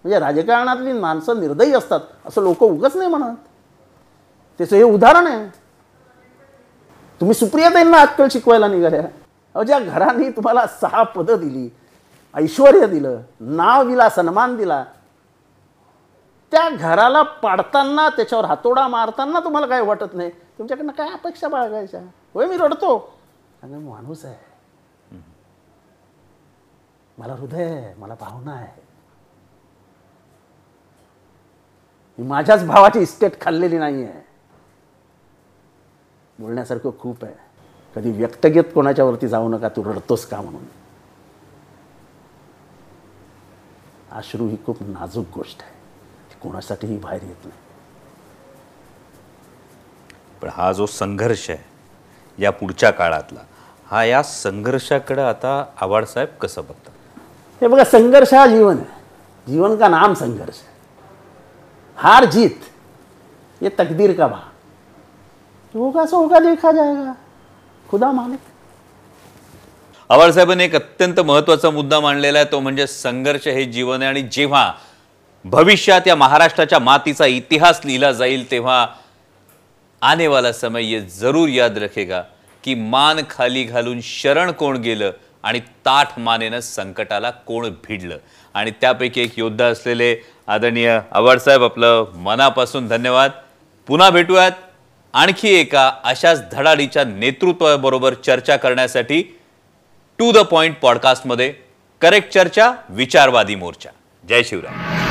म्हणजे राजकारणातली माणसं निर्दयी असतात असं लोक उगच नाही म्हणत. त्याचं हे उदाहरण आहे. तुम्ही सुप्रियाताईंना आजकाल शिकवायला निघाल्या. अहो ज्या घराने तुम्हाला सहा पदं दिली ऐश्वर दिलं नाव दिला सन्मान दिला त्या घराला पाडताना त्याच्यावर हातोडा मारताना तुम्हाला काय वाटत नाही? तुमच्याकडनं काय अपेक्षा बाळगायच्या? होय मी रडतो. माणूस आहे. मला हृदय आहे मला भावना आहे. मी माझ्याच भावाची इस्टेट खाल्लेली नाही आहे बोलण्यासारखं खूप आहे. कधी व्यक्तगत कोणाच्यावरती जाऊ नका तू रडतोस का म्हणून? अश्रू ही खूप नाजूक गोष्ट आहे. ती कोणासाठीही बाहेर येत नाही. पण हा जो संघर्ष आहे या पुढच्या काळातला हा या संघर्षाकडे आता आवाडसाहेब कसं बघतात? हे बघा संघर्ष हा जीवन है जीवन का नाम संघर्ष? है हार जीत ये तकदीर का भाग? होगा सो होगा देखा जाएगा. खुदा मालिक. आबाळसाहेबांनी एक अत्यंत महत्त्वाचा मुद्दा मांडलेला आहे तो म्हणजे संघर्ष हे जीवन आहे. आणि जेव्हा भविष्यात या महाराष्ट्राच्या मातीचा इतिहास लिहिला जाईल तेव्हा आने वाला समय ये जरूर याद रखेगा की मान खाली घालून शरण कोण गेलं आणि ताठ मानेनं संकटाला कोण भिडलं? आणि त्यापैकी एक योद्धा असलेले आदरणीय आव्हाडसाहेब आपलं मनापासून धन्यवाद. पुन्हा भेटूयात. आणखी एका अशाच धडाडीच्या नेतृत्वाबरोबर चर्चा करण्यासाठी टू द पॉइंट पॉडकास्टमध्ये करेक्ट चर्चा विचारवादी मोर्चा. जय शिवराय.